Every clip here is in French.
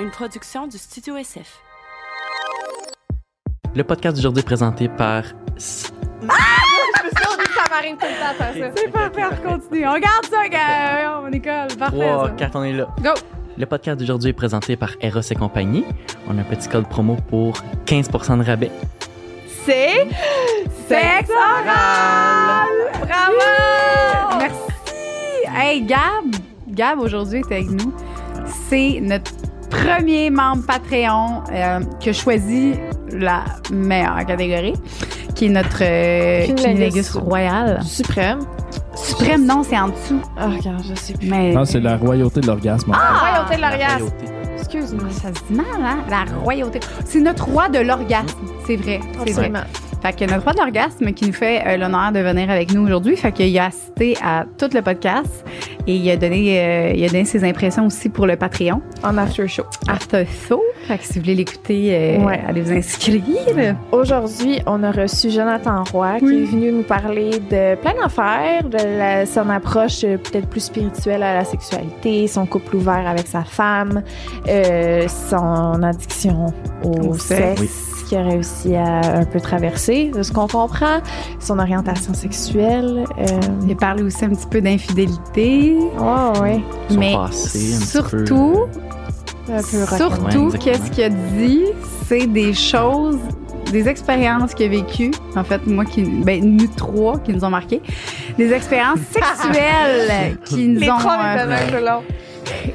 une production du Studio SF. Le podcast d'aujourd'hui est présenté par. Ça m'arrive tout le temps à faire ça. C'est parfait, on continue. On garde ça, gars. On école. Parfait. 3, ça. 4, on est là. Go! Le podcast d'aujourd'hui est présenté par Eros et compagnie. On a un petit code promo pour 15% de rabais. C'est sexe oral. Bravo! Merci. Hey, Gab. Gab, aujourd'hui, est avec nous. C'est notre premier membre Patreon euh, qui a choisi la meilleure catégorie, qui est notre euh, royal. Suprême. Suprême, non, c'est en dessous. Ah, regarde, je sais plus. Mais, Non, c'est la royauté de l'orgasme. Ah! Royauté de l'orgasme. Excuse-moi. Ça se dit mal, hein? La royauté. C'est notre roi de l'orgasme. C'est vrai. C'est vrai. Fait que notre roi de l'orgasme qui nous fait euh, l'honneur de venir avec nous aujourd'hui. Fait qu'il a assisté à tout le podcast et il a donné, euh, il a donné ses impressions aussi pour le Patreon. En after show. After Show. Fait que si vous voulez l'écouter, euh, Ouais. allez vous inscrire. Aujourd'hui, on a reçu Jonathan Roy qui est venu nous parler de plein d'affaires, de la- son approche euh, peut-être plus spirituelle à la sexualité, son couple ouvert avec sa femme, euh, son addiction au, Au sexe. sexe. Qu'il a réussi à un peu traverser, de ce qu'on comprend, son orientation sexuelle. Euh, Il a parlé aussi un petit peu d'infidélité. oh, ouais. Son Mais passé, surtout, peu rock. surtout, qu'est-ce qu'il a dit, c'est des choses, des expériences qu'il a vécues. En fait, moi qui, ben, nous trois qui nous ont marqué, des expériences sexuelles qui nous Les ont. trois euh.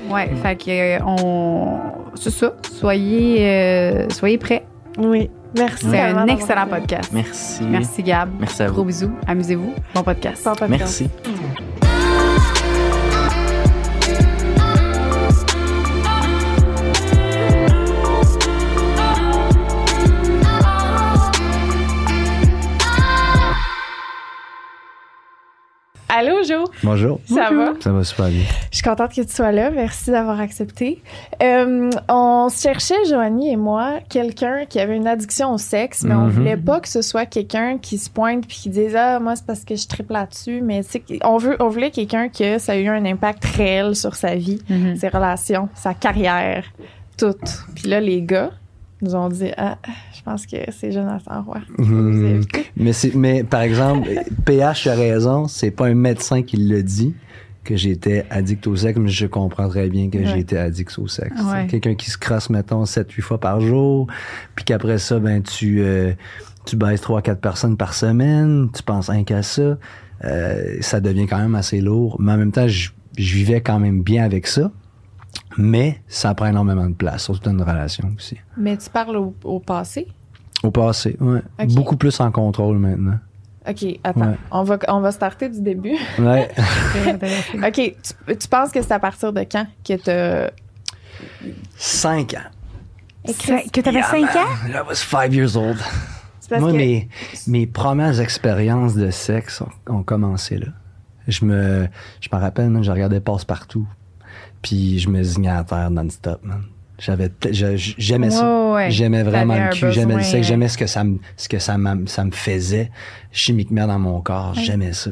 Ouais, fait que euh, on, c'est ça. Soyez, euh, soyez prêts. Oui. Merci. C'est un excellent podcast. Merci. Merci Gab. Merci à Gros vous. bisous. Amusez-vous. Bon podcast. Bon podcast. Merci. Allô, Jo? Bonjour. Ça va? Ça va super bien. Je suis contente que tu sois là. Merci d'avoir accepté. Euh, on cherchait, Joanie et moi, quelqu'un qui avait une addiction au sexe, mais on Mhm. voulait pas que ce soit quelqu'un qui se pointe puis qui dise Ah, moi, c'est parce que je triple là-dessus. Mais on, veut, on voulait quelqu'un que ça a eu un impact réel sur sa vie, Mhm. ses relations, sa carrière, tout. Puis là, les gars nous ont dit Ah, je pense que c'est Jonathan Roy. Inviter. Mais, c'est- mais par exemple, PH a raison, c'est pas un médecin qui le dit que j'étais addict au sexe, mais je comprends très bien que Ouais. j'étais addict au sexe. Ouais. Quelqu'un qui se crosse, mettons, 7-8 fois par jour, puis qu'après ça, ben, tu, euh, tu baises 3-4 personnes par semaine, tu penses rien qu'à ça, euh, ça devient quand même assez lourd. Mais en même temps, je, je vivais quand même bien avec ça, mais ça prend énormément de place, surtout dans une relation aussi. Mais tu parles au, au passé? Au passé, ouais. Ok. Beaucoup plus en contrôle maintenant. OK, attends. Ouais. On, va, on va starter du début. Ouais. OK, tu, tu penses que c'est à partir de quand que t'as... Cinq ans. Que t'avais 5 ans? I was five years old. C'est parce Moi, que... mes, mes premières expériences de sexe ont, ont commencé là. Je me, je me rappelle, man, je regardais Passe-Partout. Puis je me zignais à terre non-stop, man. J'avais, j'aimais ça. Ouais. J'aimais vraiment le cul, j'aimais le sexe, euh, j'aimais ce que ça me, ce que ça, m'a- ça me faisait chimiquement dans mon corps. J'aimais ça.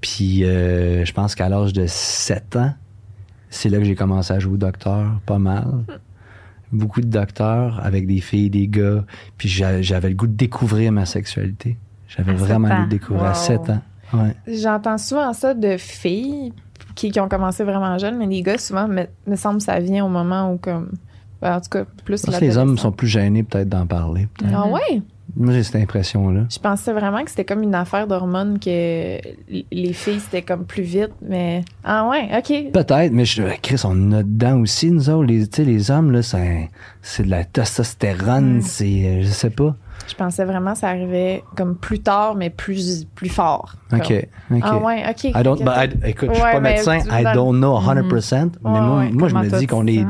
Puis euh, je pense qu'à l'âge de 7 ans, c'est là que j'ai commencé à jouer au docteur, pas mal. Beaucoup de docteurs avec des filles, des gars. Puis j'a- j'avais le goût de découvrir ma sexualité. J'avais vraiment le goût de découvrir à Wow. 7 ans. Ouais. J'entends souvent ça de filles qui, qui ont commencé vraiment jeunes, mais les gars, souvent, me, me semble ça vient au moment où, comme... ben, en tout cas, plus Parce que les hommes sont plus gênés peut-être d'en parler. Ah ouais? Moi, j'ai cette impression-là. Je pensais vraiment que c'était comme une affaire d'hormones que les filles, c'était comme plus vite, mais... Ah ouais, OK. Peut-être, mais je, Chris, on a dedans aussi, nous autres. Les, tu sais, les hommes, là, c'est, c'est de la testostérone, Mm. c'est, euh, je sais pas. Je pensais vraiment que ça arrivait comme plus tard, mais plus, plus fort. OK, Comme- OK. Ah ouais, OK. I don't, OK. but I- écoute, je suis Ouais, pas mais médecin, I don't know 100%, mais Ouais, moi, ouais. moi je me dis qu'on est,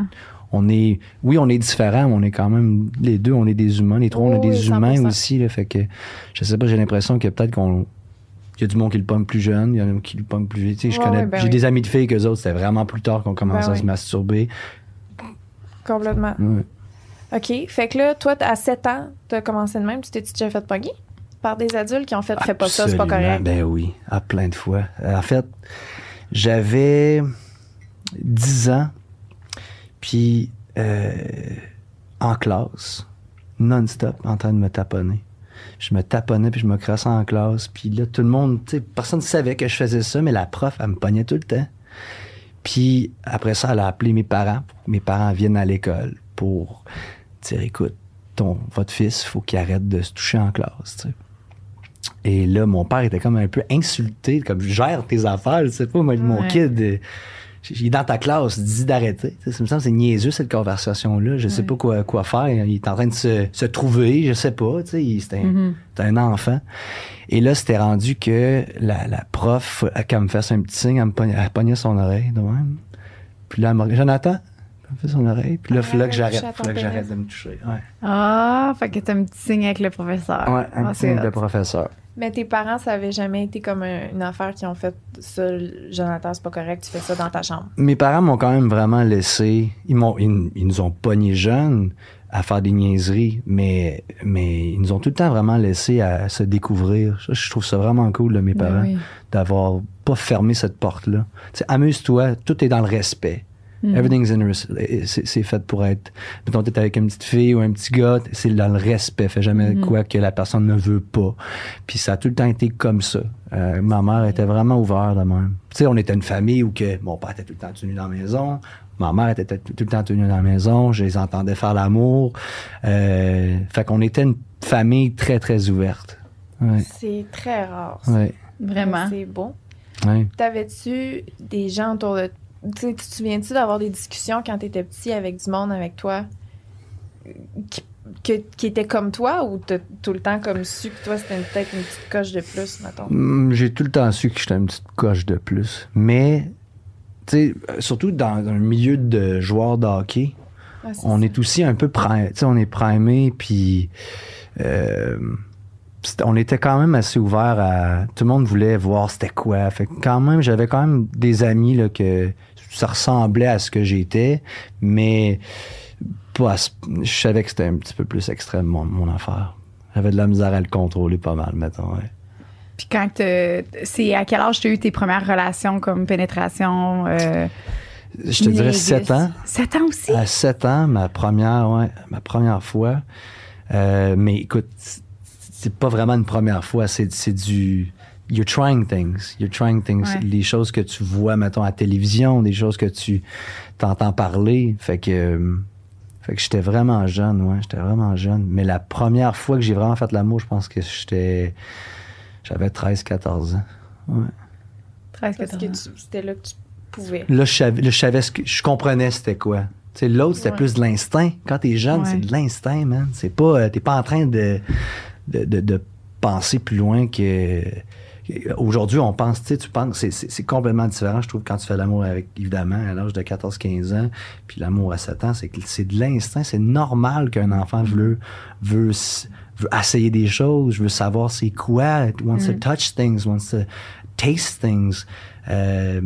on est, oui, on est différents, mais on est quand même, les deux, on est des humains, les trois, on est Oui, des humains 100%. aussi, là, fait que, je sais pas, j'ai l'impression que peut-être qu'on, il y a du monde qui le pomme plus jeune, il y en a qui le pomme plus vite. Tu sais, je Ouais, connais, ouais, ben j'ai oui. des amis de filles que autres, c'était vraiment plus tard qu'on commençait Ben à oui. se masturber. Complètement. Ouais. OK. Fait que là, toi, à 7 ans, t'as commencé de même. Tu t'es déjà fait pogner par des adultes qui ont fait « fais pas ça, c'est pas correct? Ben oui, à plein de fois. Euh, En fait, j'avais 10 ans, puis euh, en classe, non-stop, en train de me taponner. Je me taponnais puis je me crassais en classe. Puis là, tout le monde, tu sais, personne ne savait que je faisais ça, mais la prof, elle me pognait tout le temps. Puis après ça, elle a appelé mes parents pour que mes parents viennent à l'école pour dire écoute, ton, votre fils, faut qu'il arrête de se toucher en classe. Et là, mon père était comme un peu insulté, comme gère tes affaires, tu sais pas, moi, mon kid, il est dans ta classe, dis d'arrêter. Ça me semble que c'est niaiseux cette conversation-là. Je sais pas quoi, quoi faire. Il est en train de se, se trouver, je sais pas. C'est un, Mm-hmm. un enfant. Et là, c'était rendu que la, la prof, elle, quand elle me fasse un petit signe, elle me pognait, elle pognait son oreille de même. Puis là, elle me Jonathan, fait son oreille. Puis là, il là que Ah, j'arrête. Faut là que j'arrête pénis. de me toucher. Ouais, Ah, fait que t'as un petit signe avec le professeur. ouais un Ah, petit signe de professeur. Mais tes parents, ça avait jamais été comme un- une affaire qui ont fait ça, Jonathan, c'est pas correct, tu fais ça dans ta chambre. Mes parents m'ont quand même vraiment laissé. Ils, m'ont, ils, ils nous ont pognés jeunes à faire des niaiseries, mais, mais ils nous ont tout le temps vraiment laissé à se découvrir. Je trouve ça vraiment cool de mes Ben parents oui. d'avoir pas fermé cette porte-là. Tu sais, amuse-toi, tout est dans le respect. Mhm. Everything's in res- c'est, c'est fait pour être. Mettons, t'es avec une petite fille ou un petit gars, c'est dans le respect. Fais jamais Mhm. quoi que la personne ne veut pas. Puis ça a tout le temps été comme ça. Euh, ma mère était vraiment ouverte de même. Tu sais, on était une famille où que mon père était tout le temps tenu dans la maison. Ma mère était tout tout le temps tenue dans la maison. Je les entendais faire l'amour. Euh, fait qu'on était une famille très, très ouverte. Ouais, C'est très rare. ça. ouais, Vraiment. C'est beau. ouais. T'avais-tu des gens autour de. Tu tu te souviens-tu d'avoir des discussions quand t'étais petit avec du monde avec toi qui, que- qui était comme toi ou t'as tout le temps comme su que toi c'était peut-être une petite coche de plus, mettons? Hum, J'ai tout le temps su que j'étais une petite coche de plus. Mais, tu sais, surtout dans un milieu de joueurs de hockey, c'est on ça. est aussi un peu primé, tu on est primé, puis euh, on était quand même assez ouvert à. Tout le monde voulait voir c'était quoi. Fait que quand même, j'avais quand même des amis là, que ça ressemblait à ce que j'étais, mais pas je savais que c'était un petit peu plus extrême, mon, mon affaire. J'avais de la misère à le contrôler pas mal, mettons, ouais. Puis quand c'est à quel âge tu as eu tes premières relations comme pénétration? Euh, Je te dirais 7 ans. 7 ans aussi? À 7 ans, ma première, ouais, ma première fois. Euh, mais écoute, c'est- c'est pas vraiment une première fois, c'est, c'est du. You're trying things. You're trying things. Ouais. Les choses que tu vois, mettons, à la télévision, des choses que tu t'entends parler. Fait que. euh, Fait que j'étais vraiment jeune, ouais, j'étais vraiment jeune. Mais la première fois que j'ai vraiment fait l'amour, je pense que j'étais. J'avais 13, 14 ans. Ouais. 13, Parce 14 que ans. tu- c'était là que tu pouvais. Là, je savais, là, je savais ce que je comprenais c'était quoi. Tu sais, l'autre, c'était Ouais. plus de l'instinct. Quand t'es jeune, Ouais. c'est de l'instinct, man. C'est pas, euh, t'es pas en train de, de, de, de penser plus loin que. Aujourd'hui, on pense, tu sais, tu penses, c'est, c'est, c'est complètement différent, je trouve, quand tu fais l'amour avec, évidemment, à l'âge de 14-15 ans, puis l'amour à 7 ans, c'est que c'est de l'instinct. C'est normal qu'un enfant veut, veut, s- veut essayer des choses, veut savoir c'est quoi, wants to touch things, wants to taste things. Euh,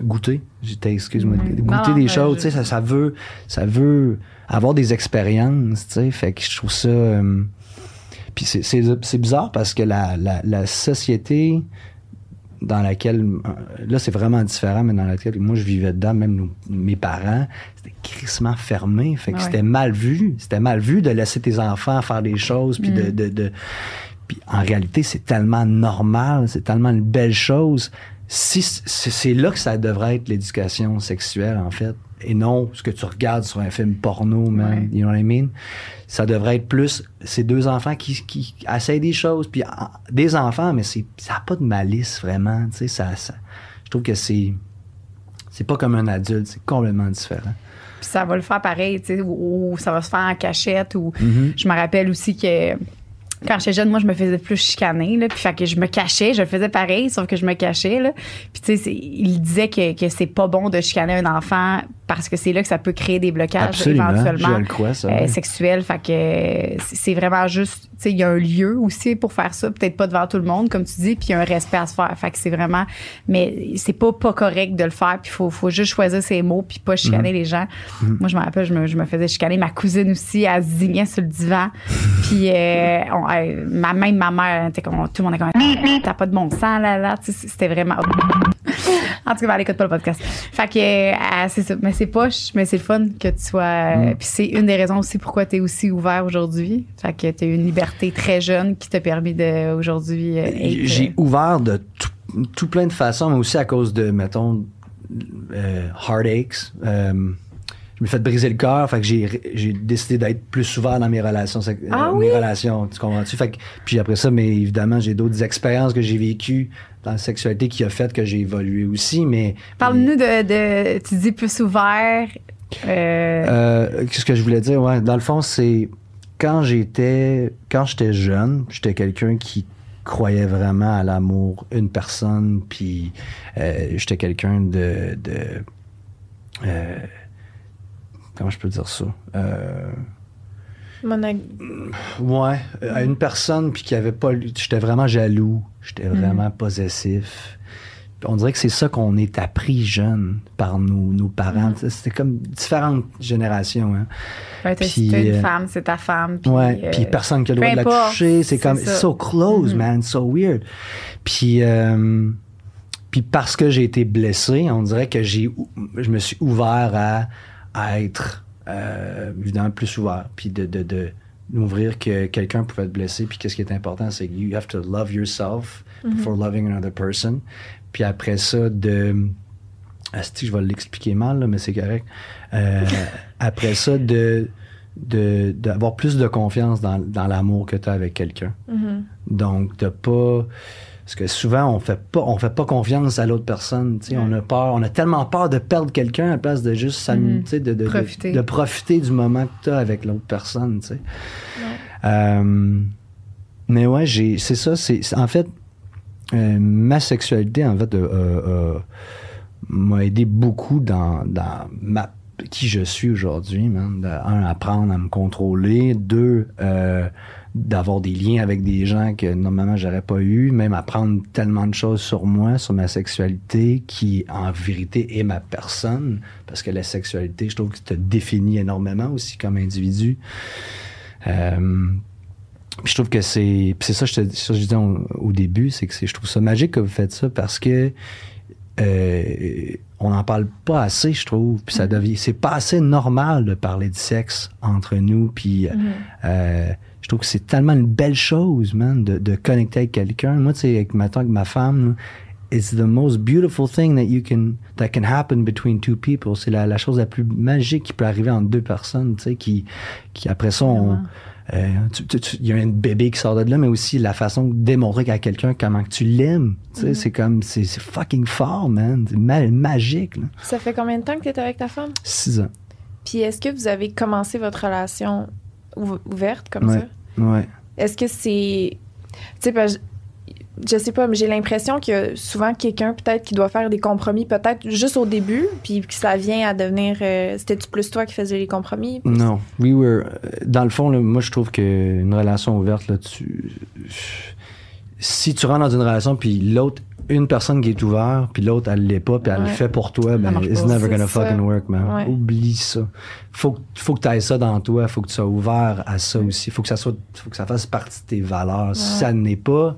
goûter, j'étais, excuse-moi, Mhm. goûter Non, des mais choses, je- tu sais, ça, ça veut, ça veut avoir des expériences, tu sais, fait que je trouve ça, euh, puis c'est, bizarre parce que la, la, la société dans laquelle, euh, là c'est vraiment différent, mais dans laquelle moi je vivais dedans, même mes parents, c'était crissement fermé, fait que Ouais. c'était mal vu, c'était mal vu de laisser tes enfants faire des choses, puis de, de, de- puis en réalité, c'est tellement normal, c'est tellement une belle chose. Si c'est là que ça devrait être l'éducation sexuelle en fait, et non ce que tu regardes sur un film porno, man. Ouais. You know what I mean? Ça devrait être plus ces deux enfants qui, qui essayent des choses, puis en- des enfants, mais c'est ça n'a pas de malice vraiment. Tu sais, ça, ça, je trouve que c'est c'est pas comme un adulte, c'est complètement différent. Puis ça va le faire pareil, tu sais, ou, ou ça va se faire en cachette. Ou Mhm. je me rappelle aussi que quand j'étais jeune, moi, je me faisais plus chicaner, là, puis fait que je me cachais, je le faisais pareil, sauf que je me cachais, là. Puis tu sais, il disait que, que c'est pas bon de chicaner un enfant parce que c'est là que ça peut créer des blocages Absolument, éventuellement je crois, ça, euh, sexuels. Fait que c'est vraiment juste, tu sais, il y a un lieu aussi pour faire ça, peut-être pas devant tout le monde, comme tu dis, puis il y a un respect à se faire. Fait que c'est vraiment, mais c'est pas pas correct de le faire, puis faut faut juste choisir ses mots puis pas chicaner Mhm. les gens. Moi, je me rappelle, je me, je me faisais chicaner. Ma cousine aussi, elle se zignait sur le divan. Puis, euh, on- ma, même ma mère, comme, tout le monde est comme, t'as pas de bon sang, là, là. C'était vraiment. En tout cas, ben, elle écoute pas le podcast. Fait que, euh, c'est ça. Mais c'est poche, mais c'est le fun que tu sois. euh, Mm. Puis c'est une des raisons aussi pourquoi tu es aussi ouvert aujourd'hui. Fait que tu as eu une liberté très jeune qui t'a permis de, aujourd'hui, euh, être, J'ai ouvert de tout, tout plein de façons, mais aussi à cause de, mettons, euh, heartaches. Je me fait briser le cœur, fait que j'ai, j'ai décidé d'être plus ouvert dans mes relations, euh, Ah mes oui? relations, tu comprends-tu? Fait que, puis après ça, mais évidemment, j'ai d'autres expériences que j'ai vécues dans la sexualité qui a fait que j'ai évolué aussi, mais... Parle-nous de, de. Tu dis plus ouvert. euh, Euh, Qu'est-ce que je voulais dire? Ouais, dans le fond, c'est quand j'étais quand j'étais jeune, j'étais quelqu'un qui croyait vraiment à l'amour, une personne, puis euh, j'étais quelqu'un de, de euh, comment je peux dire ça? Euh, Monag- ouais, à une personne puis qui avait pas, j'étais vraiment jaloux, j'étais vraiment possessif. On dirait que c'est ça qu'on est appris jeune par nos, nos parents. C'était comme différentes générations. Hein. ouais, puis, une euh, femme, c'est ta femme. Puis, ouais, euh, puis personne qui a le droit de la toucher. C'est comme ça. so close, man, so weird. Puis, euh, puis parce que j'ai été blessé, on dirait que j'ai, je me suis ouvert à, à être euh, évidemment plus ouvert, puis de, de, de d'ouvrir que quelqu'un pouvait être blessé. Puis qu'est-ce qui est important, c'est que you have to love yourself before loving another person. Puis après ça, de Asti, je vais l'expliquer mal, là, mais c'est correct. Euh, après ça, de de- d'avoir plus de confiance dans, dans l'amour que tu as avec quelqu'un. Mhm. Donc, de pas. Parce que souvent, on fait pas, on fait pas confiance à l'autre personne. On a peur, on a tellement peur de perdre quelqu'un à la place de juste sais, de, Profiter. de profiter du moment que tu as avec l'autre personne. Euh, mais ouais, j'ai, c'est ça. C'est, en fait, euh, ma sexualité, en fait, euh, m'a aidé beaucoup dans, dans ma, qui je suis aujourd'hui, man. De, un, apprendre à me contrôler. Deux, d'avoir des liens avec des gens que normalement j'aurais pas eu, même apprendre tellement de choses sur moi, sur ma sexualité, qui en vérité est ma personne, parce que la sexualité, je trouve que te définit énormément aussi comme individu. Euh, je trouve que c'est, c'est ça, que je te, ça que je disais au, au début, c'est que c'est, je trouve ça magique que vous faites ça parce que euh, on n'en parle pas assez, je trouve. Puis ça devient, c'est pas assez normal de parler de sexe entre nous. Puis euh, je trouve que c'est tellement une belle chose, man, de, de connecter avec quelqu'un. Moi, tu sais, avec ma avec ma femme, it's the most beautiful thing that you can that can happen between two people. C'est la, la chose la plus magique qui peut arriver entre deux personnes, tu sais, qui, qui après ça, on, euh, il y a un bébé qui sort de là, mais aussi la façon de démontrer à quelqu'un comment que tu l'aimes. Tu sais, c'est comme, c'est fucking fort, man. C'est ma- magique, là. Ça fait combien de temps que tu es avec ta femme? Six ans. Puis est-ce que vous avez commencé votre relation ouverte comme Ouais. ça? Ouais. Est-ce que c'est. Tu sais, je sais pas, mais j'ai l'impression qu'il y a souvent quelqu'un peut-être qui doit faire des compromis, peut-être juste au début, puis que ça vient à devenir. euh, C'était-tu plus toi qui faisais les compromis? Non, we were. euh, Dans le fond, là, moi, je trouve qu'une relation ouverte, là, tu. Si tu rentres dans une relation, puis l'autre, une personne qui est ouverte, puis l'autre, elle l'est pas, puis elle Ouais. le fait pour toi, ben, it's never gonna ça. fucking work, man. Ouais. Oublie ça. Faut, que- faut que tu aies ça dans toi, faut que tu sois ouvert à ça aussi. Faut que ça soit, faut que ça fasse partie de tes valeurs. Si ça n'est pas,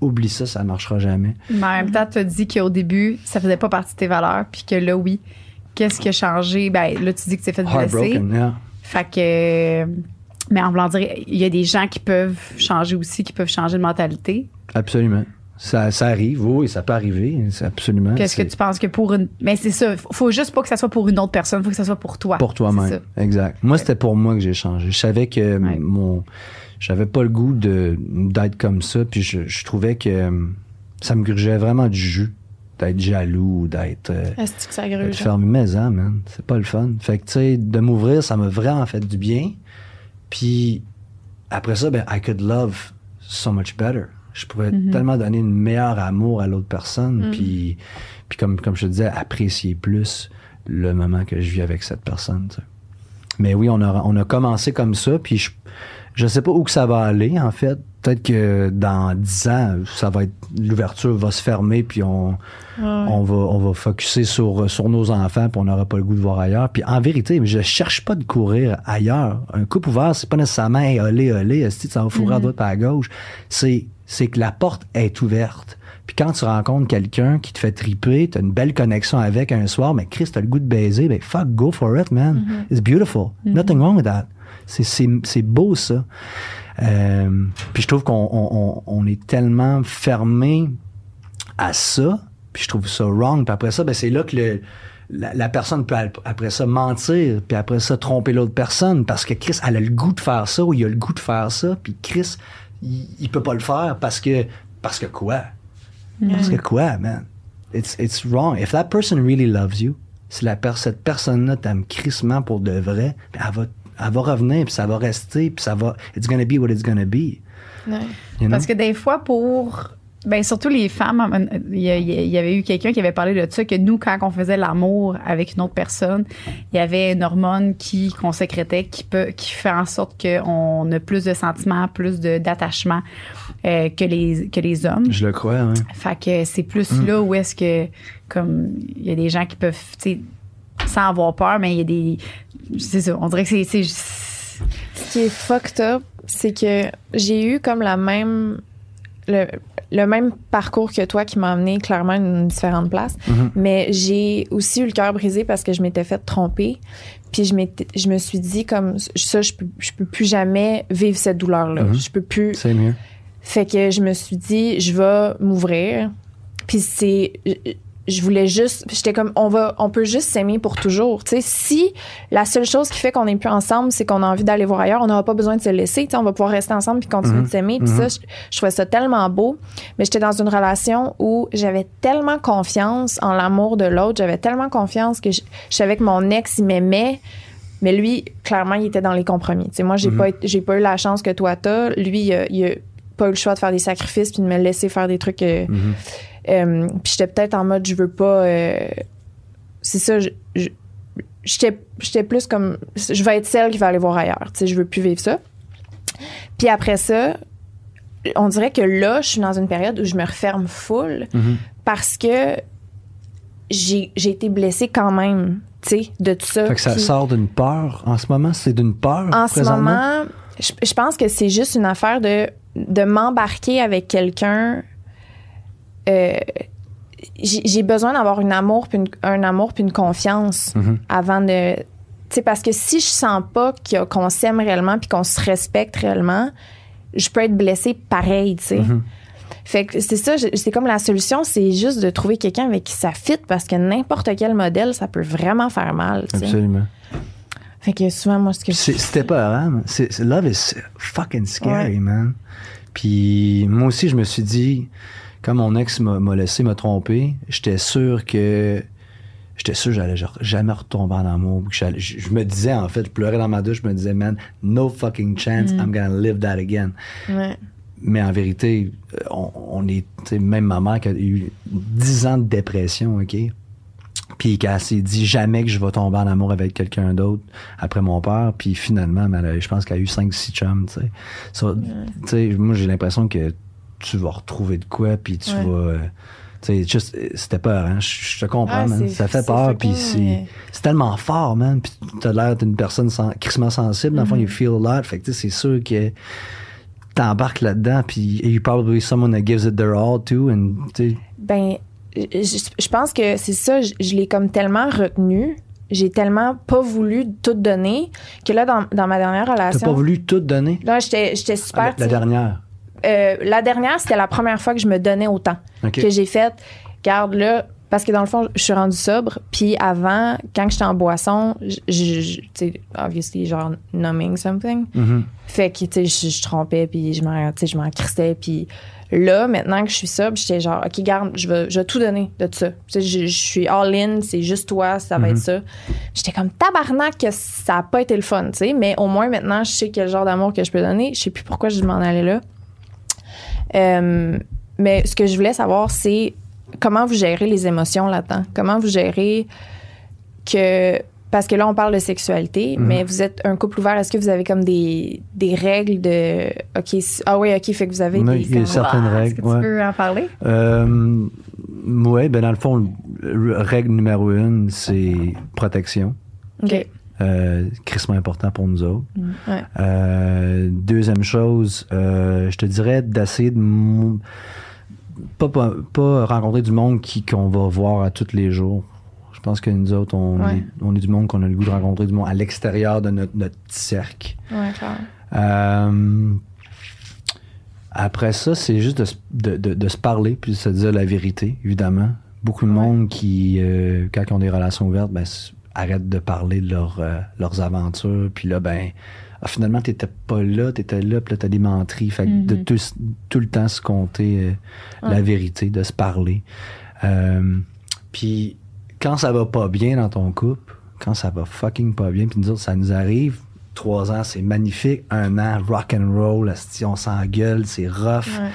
oublie ça, ça marchera jamais. Mais en même temps, tu as dit qu'au début, ça faisait pas partie de tes valeurs, puis que là, oui. Qu'est-ce qui a changé? Ben, là, tu dis que tu t'es fait blesser. Heartbroken, yeah. Fait que. Mais en voulant dire, il y a des gens qui peuvent changer aussi, qui peuvent changer de mentalité. Absolument. Ça, ça arrive, oui, ça peut arriver, c'est absolument. Qu'est-ce que tu penses que pour une. Mais c'est ça, faut- faut juste pas que ça soit pour une autre personne, faut que ça soit pour toi. Pour toi-même. Exact. Moi, c'était pour moi que j'ai changé. Je savais que Ouais. mon. J'avais pas le goût de d'être comme ça. Puis je, je trouvais que euh, ça me grugeait vraiment du jus d'être jaloux, d'être. euh, Est-ce que ça de gruge? faire mes maisons, man. C'est pas le fun. Fait que, tu sais, de m'ouvrir, ça m'a vraiment fait du bien. Puis après ça, ben, I could love so much better. Je pouvais Mhm. tellement donner une meilleure amour à l'autre personne. Mhm. Puis, puis comme, comme je te disais, apprécier plus le moment que je vis avec cette personne. Mais oui, on a, on a commencé comme ça. Puis je, je sais pas où que ça va aller, en fait. Peut-être que dans dix ans, ça va être l'ouverture va se fermer, puis on, on va on va focuser sur sur nos enfants puis on n'aura pas le goût de voir ailleurs puis en vérité je cherche pas de courir ailleurs un couple ouvert c'est pas nécessairement hey, olé olé ça va fourrer à droite et à gauche c'est C'est que la porte est ouverte. Puis quand tu rencontres quelqu'un qui te fait triper, t'as une belle connexion avec un soir, mais Chris, t'as le goût de baiser, ben fuck, go for it, man. It's beautiful. Nothing wrong with that. C'est, c'est, c'est beau, ça. Euh, puis je trouve qu'on on, on- est tellement fermé à ça, puis je trouve ça wrong. Puis après ça, ben c'est là que le, la, la personne peut ap- après ça mentir, puis après ça tromper l'autre personne, parce que Chris, elle a le goût de faire ça, ou il a le goût de faire ça, puis Chris, il, il peut pas le faire parce que, parce que quoi? Parce que quoi, man? It's, it's wrong. If that person really loves you, si la per- cette personne-là t'aime crissement pour de vrai, ben elle va, elle va revenir, puis ça va rester, puis ça va, it's gonna be what it's gonna be. Ouais. You know? Parce que des fois, pour. Ben, surtout les femmes, il y, avait eu quelqu'un qui avait parlé de ça, que nous, quand on faisait l'amour avec une autre personne, il y avait une hormone qui, qu'on sécrétait qui peut, qui fait en sorte qu'on a plus de sentiments, plus de, d'attachement euh, que les, que les hommes. Je le crois, hein. Fait que c'est plus là où est-ce que, comme, il y a des gens qui peuvent, tu sais, sans avoir peur, mais il y a des. C'est ça, on dirait que c'est. c'est Ce qui est fucked up, c'est que j'ai eu comme la même. Le, le même parcours que toi qui m'a amené clairement à une différente place. Mhm. Mais j'ai aussi eu le cœur brisé parce que je m'étais fait tromper. Puis je, je me suis dit, comme ça, je peux, je peux plus jamais vivre cette douleur-là. Mhm. Je peux plus. C'est mieux. Fait que je me suis dit, je vais m'ouvrir. Puis c'est. Je voulais juste. J'étais comme, on va, on peut juste s'aimer pour toujours. Tu sais, si la seule chose qui fait qu'on n'est plus ensemble, c'est qu'on a envie d'aller voir ailleurs, on n'aura pas besoin de se laisser. Tu sais, on va pouvoir rester ensemble puis continuer Mhm. de s'aimer. Puis ça, je, je trouvais ça tellement beau. Mais j'étais dans une relation où j'avais tellement confiance en l'amour de l'autre. J'avais tellement confiance que je, je savais que mon ex, il m'aimait. Mais lui, clairement, il était dans les compromis. Tu sais, moi, j'ai Mhm. pas, j'ai pas eu la chance que toi t'as. Lui, il a, il a pas eu le choix de faire des sacrifices puis de me laisser faire des trucs. euh, Mhm. Euh, puis j'étais peut-être en mode, je veux pas. euh, c'est ça, j'étais j'étais plus comme, je vais être celle qui va aller voir ailleurs. Tu sais, je veux plus vivre ça. Puis après ça, on dirait que là, je suis dans une période où je me referme full Mhm. parce que j'ai j'ai été blessée quand même, tu sais, de tout ça. Fait que ça Puis- sort d'une peur en ce moment? C'est d'une peur en ce moment, je, je pense que c'est juste une affaire de, de m'embarquer avec quelqu'un. Euh, j'ai besoin d'avoir une amour puis une- un amour puis une confiance Mhm. avant de. Tu sais, parce que si je sens pas qu'on s'aime réellement puis qu'on se respecte réellement, je peux être blessée pareil, tu sais. Mhm. Fait que c'est ça, c'est comme la solution, c'est juste de trouver quelqu'un avec qui ça fit parce que n'importe quel modèle, ça peut vraiment faire mal. Absolument. Fait que souvent, moi, ce que C'était pas c'est- Love is fucking scary, man. Puis moi aussi, je me suis dit, quand mon ex m'a laissé me tromper, j'étais sûr que. J'étais sûr que j'allais jamais retomber en amour. que Je, je me disais, en fait, je pleurais dans ma douche, je me disais, man, no fucking chance, I'm gonna live that again. Ouais. Mais en vérité, euh, on, on est, même ma mère qui a eu 10 ans de dépression, OK? Puis qu'elle s'est dit jamais que je vais tomber en amour avec quelqu'un d'autre après mon père. Puis finalement, je pense qu'elle a eu 5-6 chums, tu sais. So, tu sais, moi, j'ai l'impression que tu vas retrouver de quoi, puis tu Ouais. vas... euh, juste, c'était peur, hein? Je, je te comprends, Ah, man. Ça fait peur, puis c'est tellement fort, man. Puis t'as l'air d'une personne crissement sensible. Dans le fond, you feel a lot. Fait que, c'est sûr que t'embarques là-dedans, puis you probably someone that gives it their all, too, and, tu sais, Ben, je, je pense que c'est ça, je, je l'ai comme tellement retenu. J'ai tellement pas voulu tout donner que là, dans, dans ma dernière T'as relation. pas voulu tout donner? Là, j'étais j'étais Ah, super. la, dernière. Euh, la dernière, c'était la première fois que je me donnais autant. Que j'ai fait, garde là, parce que dans le fond, je suis rendue sobre. Puis avant, quand j'étais en boisson, je, tu sais, obviously, genre, numbing something. Mhm. Fait que, tu sais, je, je trompais, puis je m'en, je crissais. Puis là, maintenant que je suis sobre, j'étais genre, OK, garde, je vais, je vais tout donner de ça. Tu sais, je, je suis all-in, c'est juste toi, ça va être ça. J'étais comme tabarnak que ça a pas été le fun, tu sais. Mais au moins, maintenant, je sais quel genre d'amour que je peux donner. Je sais plus pourquoi je m'en allais là. Euh, mais ce que je voulais savoir, c'est comment vous gérez les émotions là-dedans? Comment vous gérez que. Parce que là, on parle de sexualité, Mhm. mais vous êtes un couple ouvert. Est-ce que vous avez comme des, des règles de. OK, ah oui, OK, fait que vous avez Oui, des. il y a certaines Est-ce règles. que tu peux en parler? Euh, ouais, ben dans le fond, le- règle numéro une, c'est protection. OK. Euh, crissement important pour nous autres. Ouais. Euh, deuxième chose, euh, je te dirais d'essayer de pas, pas, pas rencontrer du monde qui qu'on va voir à tous les jours. Je pense que nous autres, on, Ouais. est, on est du monde qu'on a le goût de rencontrer du monde à l'extérieur de notre, notre petit cercle. Ouais, clair. Euh, après ça, c'est juste de, se- de, de- de se parler puis de se dire la vérité, évidemment. Beaucoup de monde qui, quand ils ont des relations ouvertes, ben, arrêtent de parler de leur, euh, leurs aventures. Puis là, ben, ah, finalement, t'étais pas là, t'étais là, puis là, t'as des menteries. Fait que de Mhm. tout, tout le temps se compter euh, la vérité, de se parler. Euh, puis quand ça va pas bien dans ton couple, quand ça va fucking pas bien, puis nous autres, ça nous arrive, trois ans, c'est magnifique, un an, rock and roll, on s'engueule, c'est rough. Ouais.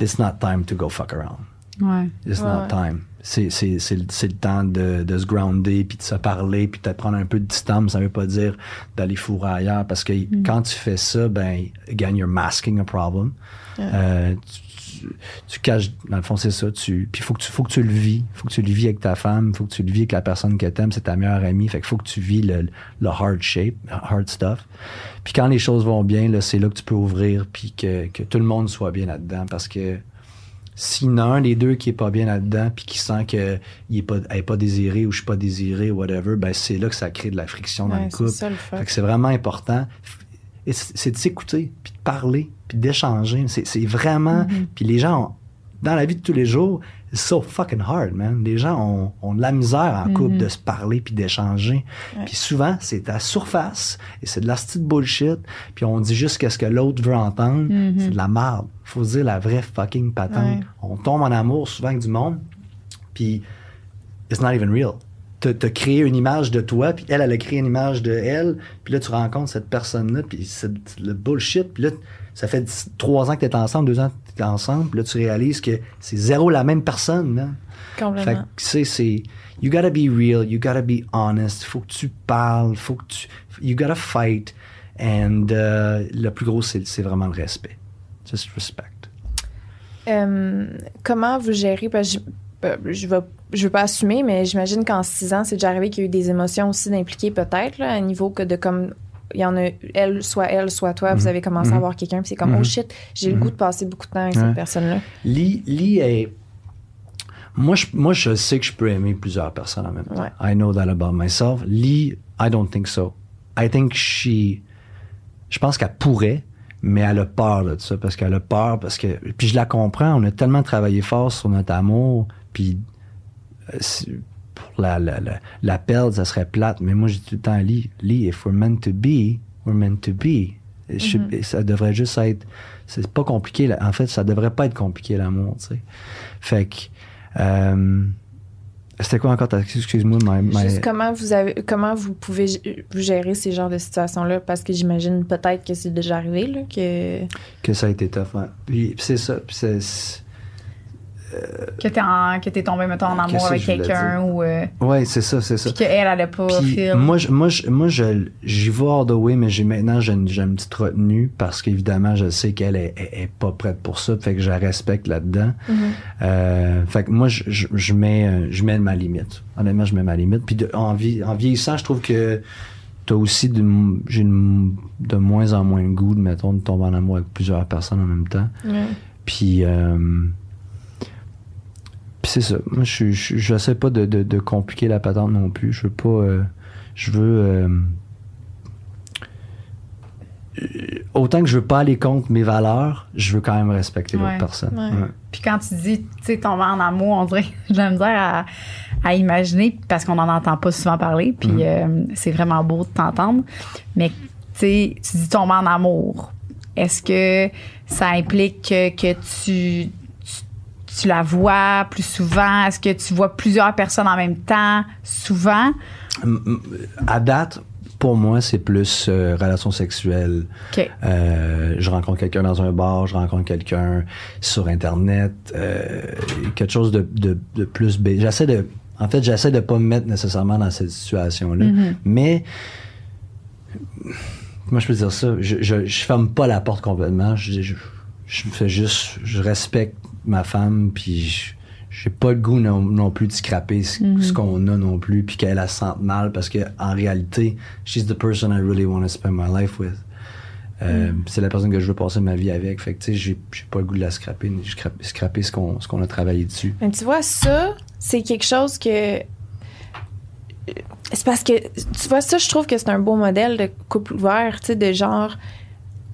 It's not time to go fuck around. Ouais. It's Ouais, not time. C'est, c'est, c'est, le- c'est le temps de, de se grounder, puis de se parler, puis de prendre un peu de distance. Ça veut pas dire d'aller fourrer ailleurs, parce que quand tu fais ça, ben, again, you're masking a problem. Euh, tu, tu- tu caches, dans le fond, c'est ça. Tu, puis faut que tu, faut que tu le vis. Faut que tu le vis avec ta femme. Faut que tu le vis avec la personne que t'aimes. C'est ta meilleure amie. Fait qu'il faut que tu vis le, le hard shape, hard stuff. Puis quand les choses vont bien, là, c'est là que tu peux ouvrir, puis que, que tout le monde soit bien là-dedans, parce que s'il y en a un des deux qui est pas bien là-dedans, puis qui sent que il est pas, elle est pas désiré ou je suis pas désiré, whatever, ben c'est là que ça crée de la friction dans Ouais, le c'est couple. ça le Fait fuck. que c'est vraiment important. C'est de s'écouter, puis de parler, puis d'échanger. C'est c'est vraiment... Puis les gens, ont- dans la vie de tous les jours, it's so fucking hard, man. Les gens ont, ont de la misère en couple Mhm. de se parler puis d'échanger. Ouais. Puis souvent, c'est à surface et c'est de la petite bullshit. Puis on dit juste qu'est-ce que l'autre veut entendre. Mhm. C'est de la merde. Faut dire la vraie fucking patente. Ouais. On tombe en amour souvent avec du monde, puis it's not even real. T'as créé une image de toi, puis elle, elle a créé une image de elle, puis là, tu rencontres cette personne-là, puis c'est le bullshit, puis là, ça fait trois ans que t'es ensemble, deux ans ensemble, là, tu réalises que c'est zéro la même personne, man. Fait Complètement. que, tu sais, c'est... You gotta be real, you gotta be honest, faut que tu parles, faut que tu... You gotta fight, and euh, le plus gros, c'est c'est vraiment le respect. Just respect. Euh, comment vous gérez, parce que je, euh, vais, je veux pas assumer, mais j'imagine qu'en six ans, c'est déjà arrivé qu'il y a eu des émotions aussi d'impliquer peut-être, là, à un niveau que de comme, il y en a, elle, soit elle, soit toi, vous Mhm. avez commencé Mhm. à voir quelqu'un, puis c'est comme, Mhm. oh shit, j'ai le Mhm. goût de passer beaucoup de temps avec cette personne-là. Lee, Lee est. Moi je, moi, je sais que je peux aimer plusieurs personnes en même temps. Ouais. I know that about myself. Lee, I don't think so. I think she. Je pense qu'elle pourrait, mais elle a peur de ça parce qu'elle a peur parce que. Puis je la comprends. On a tellement travaillé fort sur notre amour. Puis euh, la, la, la, la perdre, ça serait plate. Mais moi, dis tout le temps à Lee, Lee, if we're meant to be, we're meant to be. Je- Mhm. et ça devrait juste être. C'est pas compliqué. là. En fait, ça devrait pas être compliqué, l'amour, tu sais. Fait que. euh, c'était quoi encore ta excuse-moi my, my- Juste comment vous avez, comment vous pouvez gérer ces genres de situations-là, parce que j'imagine peut-être que c'est déjà arrivé, là, que. que ça a été tough puis, c'est ça puis Que t'es, en- que t'es tombé, mettons, en amour avec quelqu'un ou. euh, ouais c'est ça c'est ça puis qu'elle, elle a pas Puis feel. moi, je, moi, je, moi, je, j'y vais all the way, mais j'ai maintenant, j'ai une, j'ai une petite retenue parce qu'évidemment, je sais qu'elle est, est, est pas prête pour ça, fait que je la respecte là-dedans. Mhm. Euh, fait que moi, je, je, je mets, euh, je mets ma limite. Honnêtement, je mets ma limite. Puis de, en, vie, en vieillissant, je trouve que t'as aussi de, j'ai une- de moins en moins le goût, de, mettons, de tomber en amour avec plusieurs personnes en même temps. Puis, euh, puis c'est ça. Moi, je je j'essaie pas de, de, de compliquer la patente non plus. Je veux pas. euh, je veux. euh, euh, autant que je veux pas aller contre mes valeurs, je veux quand même respecter Ouais. l'autre personne. Ouais. Ouais. Puis quand tu dis, tu sais, tomber en amour, on dirait, j'ai la misère à, à imaginer parce qu'on n'en entend pas souvent parler. Puis Mm. euh, c'est vraiment beau de t'entendre. Mais, tu sais, tu dis tomber en amour. Est-ce que ça implique que, que tu, tu, la vois plus souvent? Est-ce que tu vois plusieurs personnes en même temps souvent? À date, pour moi, c'est plus euh, relation sexuelle. Euh, je rencontre quelqu'un dans un bar, je rencontre quelqu'un sur Internet, euh, quelque chose de, de, de plus... J'essaie de... En fait, j'essaie de pas me mettre nécessairement dans cette situation-là. Mhm. Mais... Comment je peux dire ça? Je, je, je ferme pas la porte complètement. Je, je, je fais juste... Je respecte ma femme, puis j'ai pas le goût non, non plus de scraper ce, Mhm. ce qu'on a non plus, puis qu'elle la sente mal, parce que en réalité, she's the person I really want to spend my life with. Euh, Mhm. C'est la personne que je veux passer ma vie avec. Fait que, tu sais, j'ai pas le goût de la scraper, ni scraper, scraper ce qu'on ce qu'on a travaillé dessus. Mais tu vois, ça, c'est quelque chose que. C'est parce que, tu vois, ça, je trouve que c'est un beau modèle de couple ouvert, tu sais, de genre,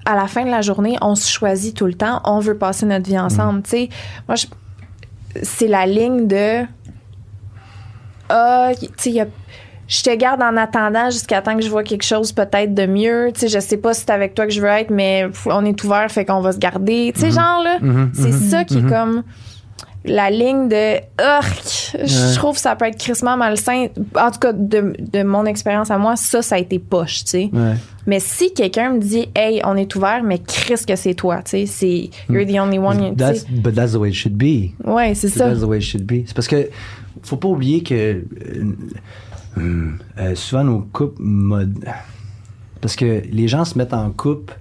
à la fin de la journée, on se choisit tout le temps, on veut passer notre vie ensemble, tu sais. Moi, c'est la ligne de. Ah, tu sais, Je te garde en attendant jusqu'à temps que je vois quelque chose peut-être de mieux. Tu sais, je sais pas si c'est avec toi que je veux être, mais on est ouvert, fait qu'on va se garder. Tu sais, genre, là, Mhm, c'est mhm. ça qui est comme la ligne de Urgh! Ouais. Je trouve que ça peut être crissement malsain. En tout cas, de, de mon expérience à moi, ça, ça a été poche, tu sais. Ouais. Mais si quelqu'un me dit, hey, on est ouvert, mais Chris, que c'est toi, tu sais, c'est you're the only one, That's, but that's the way it should be. Ouais, c'est ça. That's the way it should be. C'est parce que faut pas oublier que euh, euh, souvent nos couples mod... parce que les gens se mettent en couple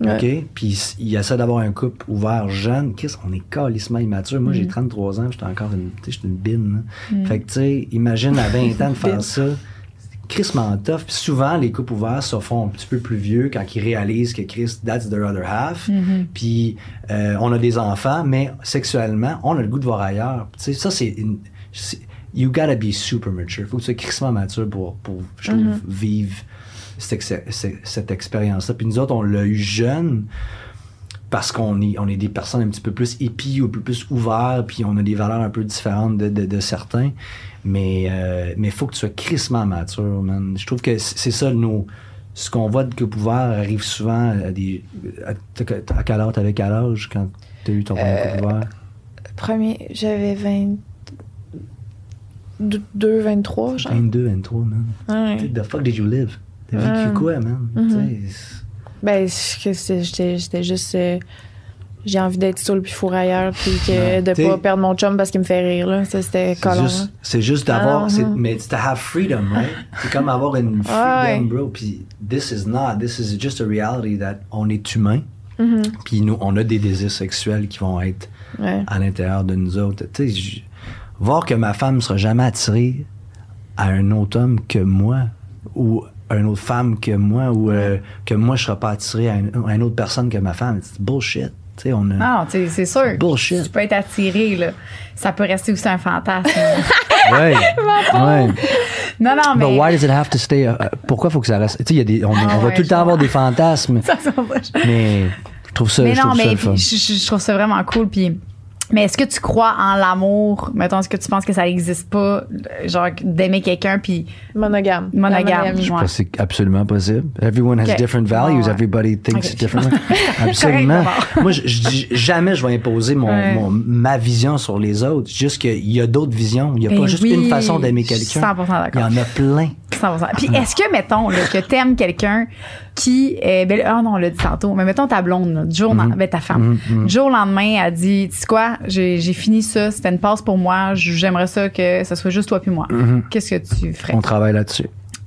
Ouais. ok, puis ils essaient d'avoir un couple ouvert jeune. Qu'est-ce qu'on est calissement immature. Moi j'ai 33 ans, j'étais encore une, tu sais, j'étais une bine. là. Fait que tu sais, imagine à 20 ans de faire ça. crissement tough. Puis souvent, les couples ouverts se font un petit peu plus vieux quand ils réalisent que Chris, that's their other half. Puis euh, on a des enfants, mais sexuellement, on a le goût de voir ailleurs. Tu sais, ça, c'est une. c'est- You gotta be super mature. Faut que tu sois crissement mature pour, pour je trouve, vivre cette, ex- cette, cette expérience-là. Puis nous autres, on l'a eu jeune parce qu'on est, on est des personnes un petit peu plus épis ou un peu plus ouverts, puis on a des valeurs un peu différentes de, de, de certains. Mais il mais faut que tu sois crissement mature, man. Je trouve que c'est ça, nos, ce qu'on voit de couple ouvert arrive souvent à des. À, t'as- à quel âge, t'avais quel âge quand t'as eu ton premier Euh, ouvert? Premier, j'avais 22, 23, genre. 22, 23, man. Ouais. The fuck did you live? T'as vécu Ouais. quoi, man? Mhm. C'est- Ben, c'est que c'est- j'étais j'étais juste. euh, j'ai envie d'être saoul puis fourre ailleurs, puis que de pas perdre mon chum parce qu'il me fait rire, là. Ça, c'était C'est collant. juste, là. c'est juste d'avoir, Ah, c'est- mhm. mais it's to have freedom, right? C'est comme avoir une freedom, bro. Puis this is not, this is just a reality that on est humain. Mhm. Puis nous, on a des désirs sexuels qui vont être Ouais. à l'intérieur de nous autres. Tu sais, voir que ma femme ne sera jamais attirée à un autre homme que moi, ou à une autre femme que moi, ou euh, que moi, je ne serai pas attiré à, une, à une autre personne que ma femme. C'est bullshit. Tu sais, on a... Non, c'est sûr. Bullshit. Tu peux être attiré, là. Ça peut rester aussi un fantasme. Ouais. ouais. non, non, mais. But why does it have to stay? uh, pourquoi faut que ça reste? Tu sais, des, on, Ah on va tout le temps avoir des fantasmes, Ça, ça mais je trouve ça, mais je non, trouve mais je- je trouve ça vraiment cool. Puis, mais est-ce que tu crois en l'amour? Mettons, est-ce que tu penses que ça n'existe pas, genre, d'aimer quelqu'un, puis Monogame. Monogame. Je pense que c'est absolument possible. Everyone has different values. Ouais. Everybody thinks differently. Absolument. Moi, je, je dis jamais je vais imposer mon, Ouais. mon- ma vision sur les autres. C'est juste qu'il y a d'autres visions. Il n'y a Ben pas juste oui, une façon d'aimer je suis quelqu'un. 100% Il y d'accord. en a plein. 100%. Puis est-ce que, mettons, là, que t'aimes quelqu'un qui. est ben, ah non, on l'a dit tantôt, mais mettons ta blonde, là, du jour lendemain, ben, ta femme. Mhm, mhm. Du jour au lendemain, elle dit Tu sais quoi, j'ai fini ça, c'était une passe pour moi, j'aimerais ça que ce soit juste toi puis moi. Mhm. Qu'est-ce que tu ferais? On travaille là-dessus.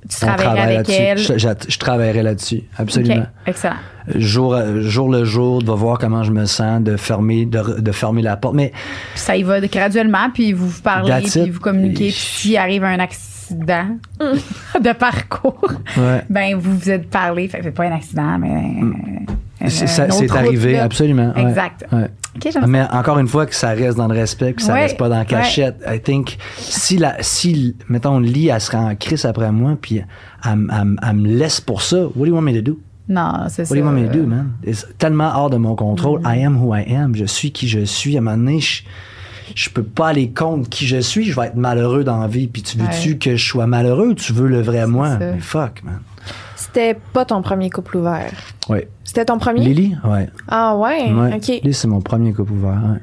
Tu On travaillerais travaille avec elle? Je, je- je travaillerai là-dessus. Absolument. excellent. Jour, jour le jour, de voir comment je me sens, de fermer, de, de fermer la porte. Mais Puis ça y va graduellement, puis vous vous parlez, puis vous communiquez. Puis s'il arrive un accident de parcours, ouais. ben vous vous êtes parlé. Fait que pas un accident, mais. euh, C'est autre c'est arrivé, là. absolument. ouais. Exact. Ouais. OK, j'aime ça. Mais encore une fois, que ça reste dans le respect, que ça Ouais, reste pas dans la cachette. I think, si, la, si mettons, Lee, elle serait en crise après moi, puis elle, elle m- elle me laisse pour ça, what do you want me to do? Non, c'est What ça. do you want me to do, man? C'est tellement hors de mon contrôle. Mm-hmm. I am who I am. Je suis qui je suis. À un moment donné, je, je peux pas aller contre qui je suis. Je vais être malheureux dans la vie. Puis tu veux-tu Ouais. que je sois malheureux ou tu veux le vrai moi? ça. Mais fuck, man. C'était pas ton premier couple ouvert. Oui. C'était ton premier? Lily? Ouais. Ah ouais? Ouais. OK. Lily, c'est mon premier couple ouvert. ouais.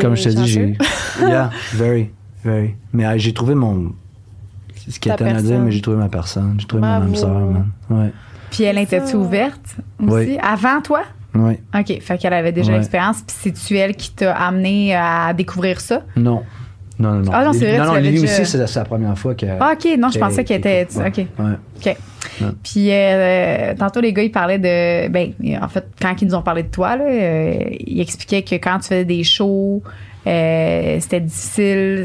Comme je te dis, j'ai. Yeah, very, very. Mais euh, j'ai trouvé mon. C'est ce qui dire, personne. mais j'ai trouvé ma personne. J'ai trouvé mon âme sœur, man. Ouais. Puis elle était-tu ça. ouverte aussi? Oui. Avant toi? Ouais. OK. Fait qu'elle avait déjà Ouais. l'expérience. Puis c'est-tu elle qui t'a amené à découvrir ça? Non. Non, non, non. Ah non, c'est vrai, Non, non, Lily déjà- aussi, c'est la première fois que. Ah, ok, non, je pensais qu'elle était. Ouais, Ok. ouais. OK. Ouais. Puis, euh, tantôt, les gars, ils parlaient de. Ben, en fait, quand ils nous ont parlé de toi, là, euh, ils expliquaient que quand tu faisais des shows, euh, c'était difficile.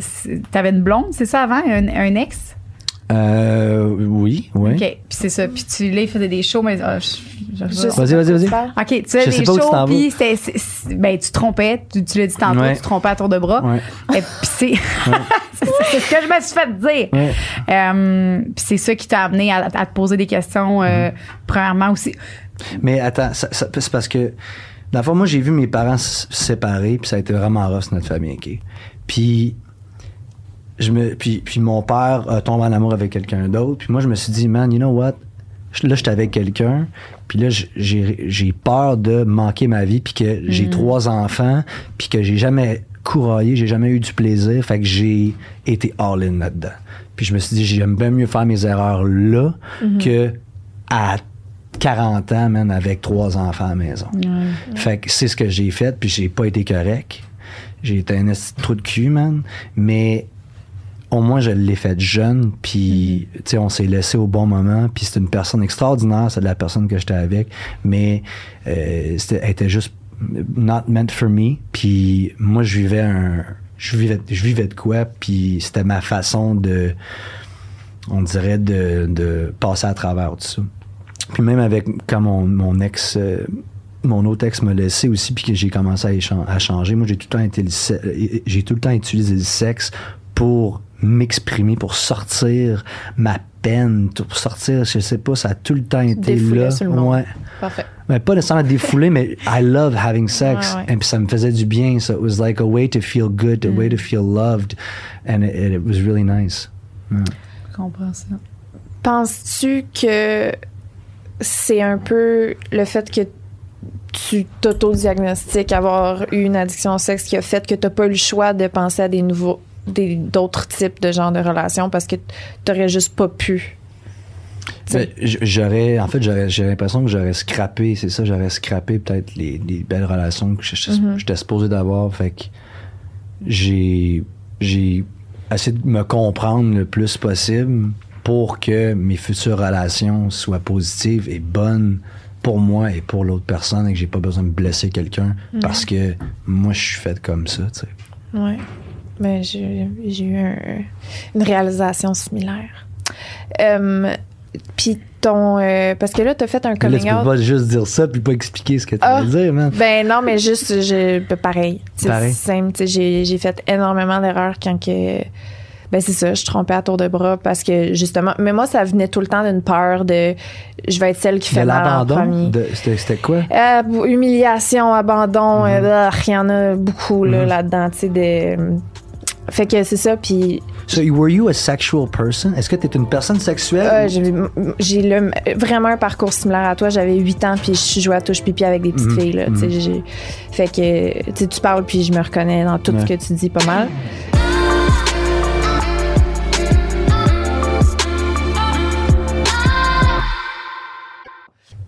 T'avais une blonde, c'est ça, avant? Un, un ex? Euh, oui, oui. OK. Puis, c'est ça. Puis, tu, là, il faisait des shows, mais. sais Vas-y, pas vas-y, vas-y. OK, tu faisais des pas où tu shows, puis c'était- c'est- c'est- ben, tu te trompais, tu, tu l'as dit tantôt, Ouais. tu te trompais à tour de bras. Ouais. Et puis c'est c'est c'est ce que je me suis fait dire. Ouais. Euh, puis c'est ça qui t'a amené à, à te poser des questions, euh, premièrement aussi. Mais attends, ça- ça- c'est parce que, dans le fond, moi, j'ai vu mes parents s- séparés, puis ça a été vraiment rough, notre famille, OK? Puis, je me, puis, puis mon père a tombé en amour avec quelqu'un d'autre, puis moi, je me suis dit, man, you know what? Là, j'étais avec quelqu'un, puis là, j'ai j'ai peur de manquer ma vie, puis que j'ai trois enfants, puis que j'ai jamais couraillé, j'ai jamais eu du plaisir, fait que j'ai été all-in là-dedans. Puis je me suis dit, j'aime bien mieux faire mes erreurs là que à 40 ans, man, avec trois enfants à la maison. Fait que c'est ce que j'ai fait, puis j'ai pas été correct. J'ai été un trou de cul, man. Mais au moins, je l'ai fait jeune, puis, tu sais, on s'est laissé au bon moment, puis c'est une personne extraordinaire, c'est de la personne que j'étais avec, mais euh, c'était, elle était juste not meant for me, puis moi, je vivais un... Je vivais, je vivais de quoi, puis c'était ma façon de, on dirait, de, de passer à travers tout ça. Puis même avec quand mon, mon ex, euh, mon autre ex m'a laissé aussi, puis que j'ai commencé à, changer. Moi, j'ai tout le temps été le se- j'ai tout le temps utilisé le sexe pour m'exprimer, pour sortir ma peine, pour sortir, je sais pas, ça a tout le temps été défouler là. sur le monde. Ouais. Parfait. Mais pas nécessairement défoulé, mais I love having sex. Ouais, ouais. Et puis ça me faisait du bien. So it was like a way to feel good, a Mm. way to feel loved. And it, it was really nice. Je comprends ça. Penses-tu que c'est un peu le fait que tu t'auto-diagnostiques avoir eu une addiction au sexe qui a fait que tu n'as pas eu le choix de penser à des nouveaux d'autres types de genres de relations parce que tu juste pas pu. J'aurais, en fait, j'ai l'impression que j'aurais scrappé, c'est ça, j'aurais scrappé peut-être les, les belles relations que je- je- Mhm. j'étais supposé d'avoir. Fait que j'ai, j'ai essayé de me comprendre le plus possible pour que mes futures relations soient positives et bonnes pour moi et pour l'autre personne et que j'ai pas besoin de blesser quelqu'un parce que moi, je suis fait comme ça, tu sais. Ouais. Ben, j'ai j'ai eu un- une réalisation similaire. Euh, Puis ton. euh, parce que là, tu as fait un Mais là, coming tu peux out. pas juste dire ça puis pas expliquer ce que tu Ah. veux dire, man. Ben non, mais juste, je, pareil. C'est Pareil. simple. J'ai, j'ai fait énormément d'erreurs quand que. Ben c'est ça, je trompais à tour de bras parce que justement. Mais moi, ça venait tout le temps d'une peur de. Je vais être celle qui De fait mal en l'abandon, premier. de- c'était, c'était quoi? Euh, humiliation, abandon, Mhm. euh, il y en a beaucoup là, Mhm. là-dedans, tu sais. de- Fait que c'est ça, puis So, were you a sexual person? Est-ce que tu es une personne sexuelle? euh, j'ai, j'ai le- vraiment un parcours similaire à toi. J'avais 8 ans, puis je jouais à touche-pipi avec des petites Mhm. filles. Là, Mhm. j'ai- Fait que tu parles, puis je me reconnais dans tout Ouais. ce que tu dis pas mal.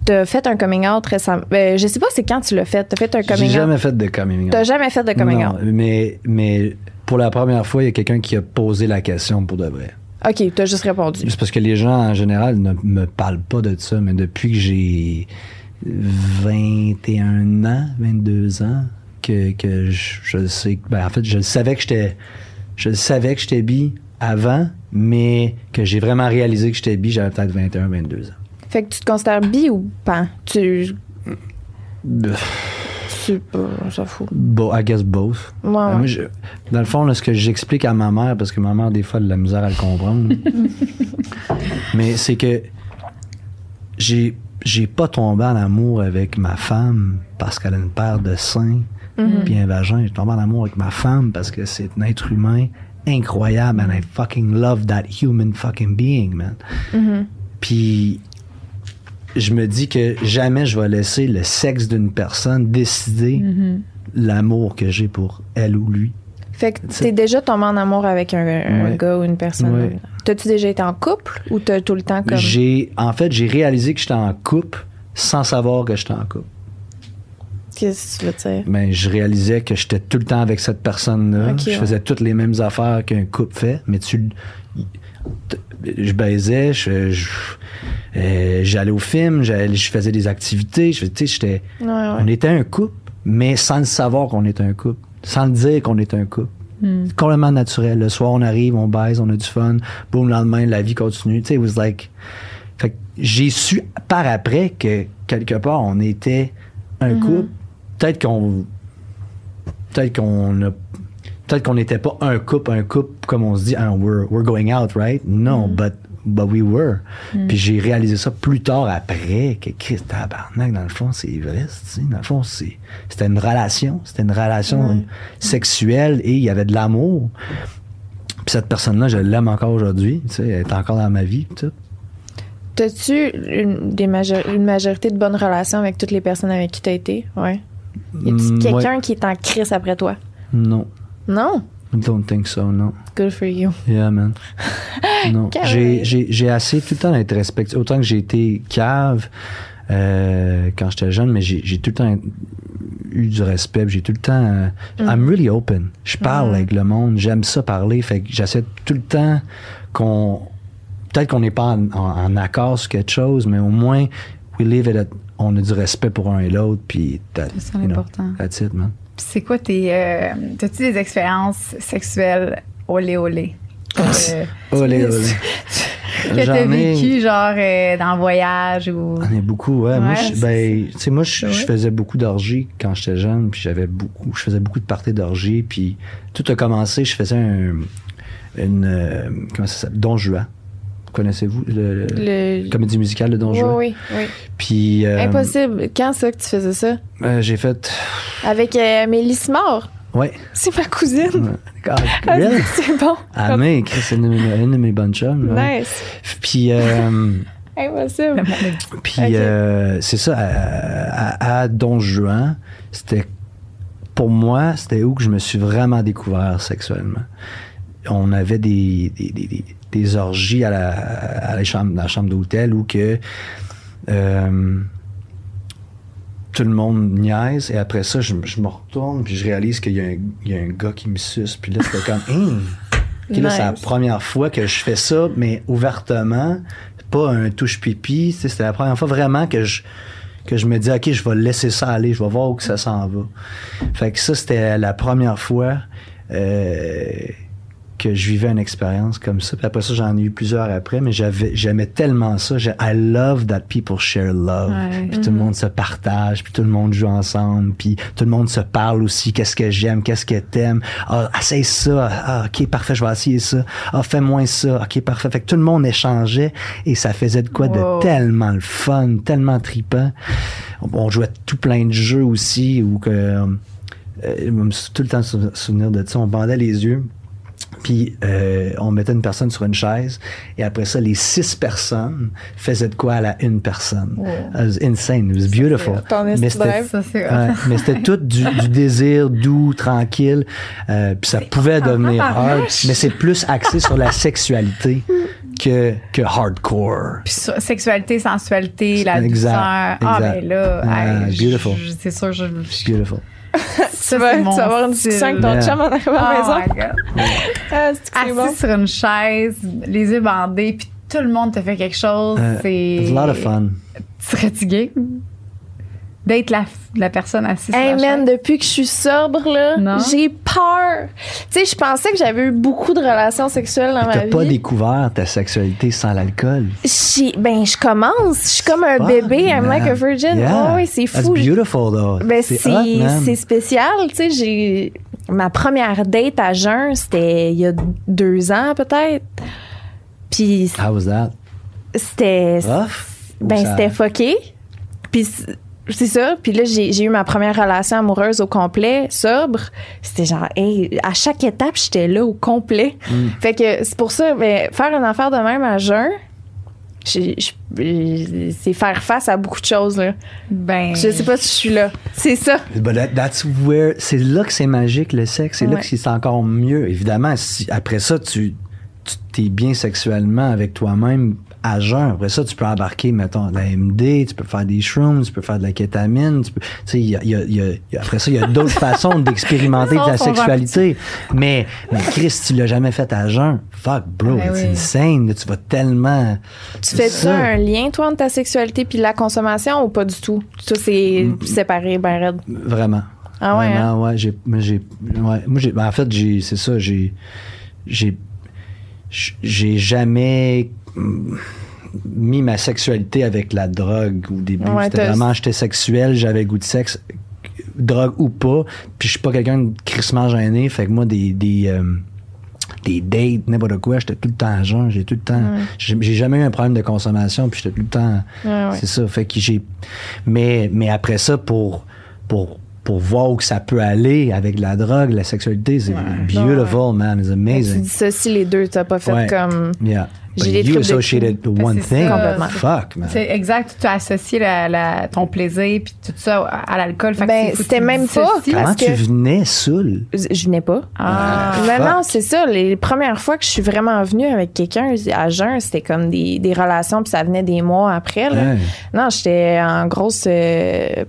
T'as fait un coming out récemment? Ben, je sais pas c'est quand tu l'as fait. T'as fait un J'ai coming out? jamais fait de coming out. T'as jamais fait de coming Non, out? Mais, mais pour la première fois, il y a quelqu'un qui a posé la question pour de vrai. Ok, t'as juste répondu. C'est parce que les gens, en général, ne me parlent pas de ça, mais depuis que j'ai 21 ans, 22 ans, que, que je, sais. Ben, en fait, je savais que j'étais. Je savais que j'étais bi avant, mais que j'ai vraiment réalisé que j'étais bi, j'avais peut-être 21, 22 ans. Fait que tu te considères bi ou pas? Tu. Euh, C'est pas. On s'en fout. Bo- I guess both. Ouais, Euh, ouais. moi, je- dans le fond, là, ce que j'explique à ma mère, parce que ma mère, des fois, elle a de la misère à le comprendre, mais c'est que j'ai, j'ai pas tombé en amour avec ma femme parce qu'elle a une paire de seins Mhm. puis un vagin. J'ai tombé en amour avec ma femme parce que c'est un être humain incroyable and I fucking love that human fucking being, man. Mhm. Puis je me dis que jamais je vais laisser le sexe d'une personne décider Mhm. l'amour que j'ai pour elle ou lui. Fait que t'es déjà tombé en amour avec un, un Ouais. gars ou une personne. Ouais. T'as-tu déjà été en couple ou t'as tout le temps comme. J'ai en fait j'ai réalisé que j'étais en couple sans savoir que j'étais en couple. Qu'est-ce que tu veux dire? Ben, je réalisais que j'étais tout le temps avec cette personne-là. Ok, je ouais. faisais toutes les mêmes affaires qu'un couple fait, mais tu. Je baisais, je, je- euh, j'allais au film, je faisais des activités. Je, tu sais, j'étais, Ouais, ouais. on était un couple, mais sans le savoir qu'on était un couple, sans le dire qu'on est un couple. Hmm. Complètement naturel. Le soir, on arrive, on baise, on a du fun. Boum, le lendemain, la vie continue. Tu sais, like. Fait que j'ai su par après que quelque part, on était un couple. Peut-être qu'on. Peut-être qu'on a. Peut-être qu'on n'était pas un couple, un couple, comme on se dit, we're, we're going out, right? Non, but, but we were. Puis j'ai réalisé ça plus tard après, que Christ, tabarnak, dans le fond, c'est vrai, dans le fond, c'est, c'était une relation, c'était une relation sexuelle et il y avait de l'amour. Puis cette personne-là, je l'aime encore aujourd'hui, tu sais, elle est encore dans ma vie. T'as-tu une majorité de bonnes relations avec toutes les personnes avec qui t'as été? Ouais. Y a-tu Mm, quelqu'un qui est en crise après toi? Non, Non? I don't think so, non. Good for you. Yeah, man. Non. J'ai, assez tout le temps d'être respecté. Autant que j'ai été cave euh, quand j'étais jeune, mais j'ai, j'ai tout le temps eu du respect. J'ai tout le temps. euh, I'm really open. Je parle avec le monde. J'aime ça parler. Fait que j'essaie tout le temps qu'on. Peut-être qu'on n'est pas en, en- en accord sur quelque chose, mais au moins, we live it at- on a du respect pour un et l'autre. Puis, C'est know, l'important. that's it, man. C'est quoi tes. euh, T'as-tu des expériences sexuelles olé olé? Euh, Olé, olé. que t'as vécu, genre, euh, dans le voyage ou. On est beaucoup, ouais. moi, je, ben, tu sais, moi, je, Ouais. je faisais beaucoup d'orgies quand j'étais jeune, puis j'avais beaucoup, je faisais beaucoup de parties d'orgies, puis tout a commencé, je faisais un, une, comment ça s'appelle, Don Juan. Connaissez-vous le, le- Le... comédie musicale de Don Oui, Juan? oui, oui. Puis, euh, Impossible. Quand ça que tu faisais ça? euh, j'ai fait, Avec euh, Mélisse Mort. ouais. C'est ma cousine. Ah, really? C'est bon. Ah, mais, c'est une, de mes- une de mes bonnes chums. ouais. Nice. Puis, Impossible. Puis c'est ça, à, à, à Don Juan, c'était pour moi, c'était où que je me suis vraiment découvert sexuellement. On avait des, des, des, des- des orgies à la, à la chambre, dans la chambre d'hôtel où que euh, tout le monde niaise et après ça, je, je me retourne puis je réalise qu'il y, a un- il y a un gars qui me suce. Puis là, c'était comme, Hum! Ok, là, c'est la Nice. première fois que je fais ça, mais ouvertement, pas un touche pipi. tu sais, C'était la première fois vraiment que je que je me dis ok je vais laisser ça aller je vais voir où que ça s'en va fait que ça c'était la première fois euh, que je vivais une expérience comme ça. Puis après ça j'en ai eu plusieurs après mais j'avais j'aimais tellement ça. J'ai- I love that people share love. Ouais. puis tout le monde se partage puis tout le monde joue ensemble puis tout le monde se parle aussi. Qu'est-ce que j'aime? Qu'est-ce que t'aimes? Ah essaye ça. Ah ok parfait je vais essayer ça. Ah fais moins ça. Ok parfait. Fait que tout le monde échangeait et ça faisait de quoi Wow. de tellement le fun tellement tripant on, jouait tout plein de jeux aussi où que euh, je me suis tout le temps sou- souvenir de ça. On bandait les yeux puis euh, on mettait une personne sur une chaise et après ça les six personnes faisaient de quoi à la une personne. Wow. It was insane. It was beautiful. mais c'était mais c'était tout du, du désir doux, tranquille. Euh, puis ça pouvait devenir hard, mais c'est plus axé sur la sexualité que, que hardcore. Puis sexualité, sensualité, la Exact, douceur. Ah, ben là, Ah, hey, beautiful. c'est sûr, je. Beautiful. Tu vas, tu vas avoir une discussion avec ton Yeah. chum en arrivant à la Oh my God. Ah, c'est que c'est Assis bon? sur une chaise, les yeux bandés, puis tout le monde te fait quelque chose. Euh, c'est. It's a lot of fun. Serais-tu gay? D'être la, la personne assise Hey sur la man, chaise? depuis que je suis sobre, là, Non. j'ai peur. Tu sais, je pensais que j'avais eu beaucoup de relations sexuelles dans ma T'as vie. pas découvert ta sexualité sans l'alcool. J'ai- Ben, je commence. Je suis comme un bébé. I'm like a man. virgin. Yeah. Oh, oui, c'est That's fou. beautiful, though. Ben, c'est c'est hot, man. c'est spécial. Tu sais, j'ai. Ma première date à jeun, c'était il y a deux ans, peut-être. Puis How was that? c'était. Ben, ça- c'était fucké. Puis c'est ça. Puis là, j'ai j'ai eu ma première relation amoureuse au complet, sobre. C'était genre, hey, à chaque étape, j'étais là au complet. Mm. Fait que c'est pour ça, ben, faire une affaire de même à jeun, j'ai- j'ai- c'est faire face à beaucoup de choses. Là. Ben. Je sais pas si je suis là. C'est ça. But that- that's where, c'est là que c'est magique le sexe. C'est là que c'est encore mieux. Évidemment, si après ça tu tu t'es bien sexuellement avec toi-même à jeun. Après ça, tu peux embarquer, mettons, de la MD, tu peux faire des shrooms, tu peux faire de la kétamine, tu peux, tu y a, y y après ça, il y a d'autres façons d'expérimenter de la sexualité. Mais, mais Chris, tu l'as jamais fait à jeun. Fuck, bro, Ben c'est oui. insane. Tu vas tellement. Tu fais ça un lien, toi, entre ta sexualité puis la consommation ou pas du tout? Ça, c'est séparé, ben raide. Vraiment. Ah ouais, hein? Vraiment, ouais. J'ai, moi, j'ai, ouais. Moi, j'ai, ben, en fait, j'ai, c'est ça, j'ai, j'ai, j'ai jamais mm, mis ma sexualité avec la drogue au début. Ouais, C'était vraiment, j'étais sexuel, j'avais goût de sexe, drogue ou pas. Puis je suis pas quelqu'un de crissement gêné. Fait que moi, des, des, euh, des dates, n'importe quoi, j'étais tout le temps à jeun. J'ai tout le temps, j'ai, j'ai jamais eu un problème de consommation. Puis j'étais tout le temps, Ouais, c'est ça. Fait que j'ai. Mais, mais après ça, pour, pour, pour voir où que ça peut aller avec la drogue, la sexualité, c'est beautiful, man. It's Tu amazing. dissocies les deux, t'as pas fait comme. Yeah. J'ai you associated one Ben, c'est thing. Fuck, man. C'est exact, tu as associé la, la- ton plaisir puis tout ça à l'alcool. Ben, c'était même pas. Comment tu que- venais saoul? Je venais pas. Ah, Mais fuck. non, c'est ça. Les premières fois que je suis vraiment venue avec quelqu'un à jeun, c'était comme des, des relations, puis ça venait des mois après. Là. Non, j'étais en grosse euh,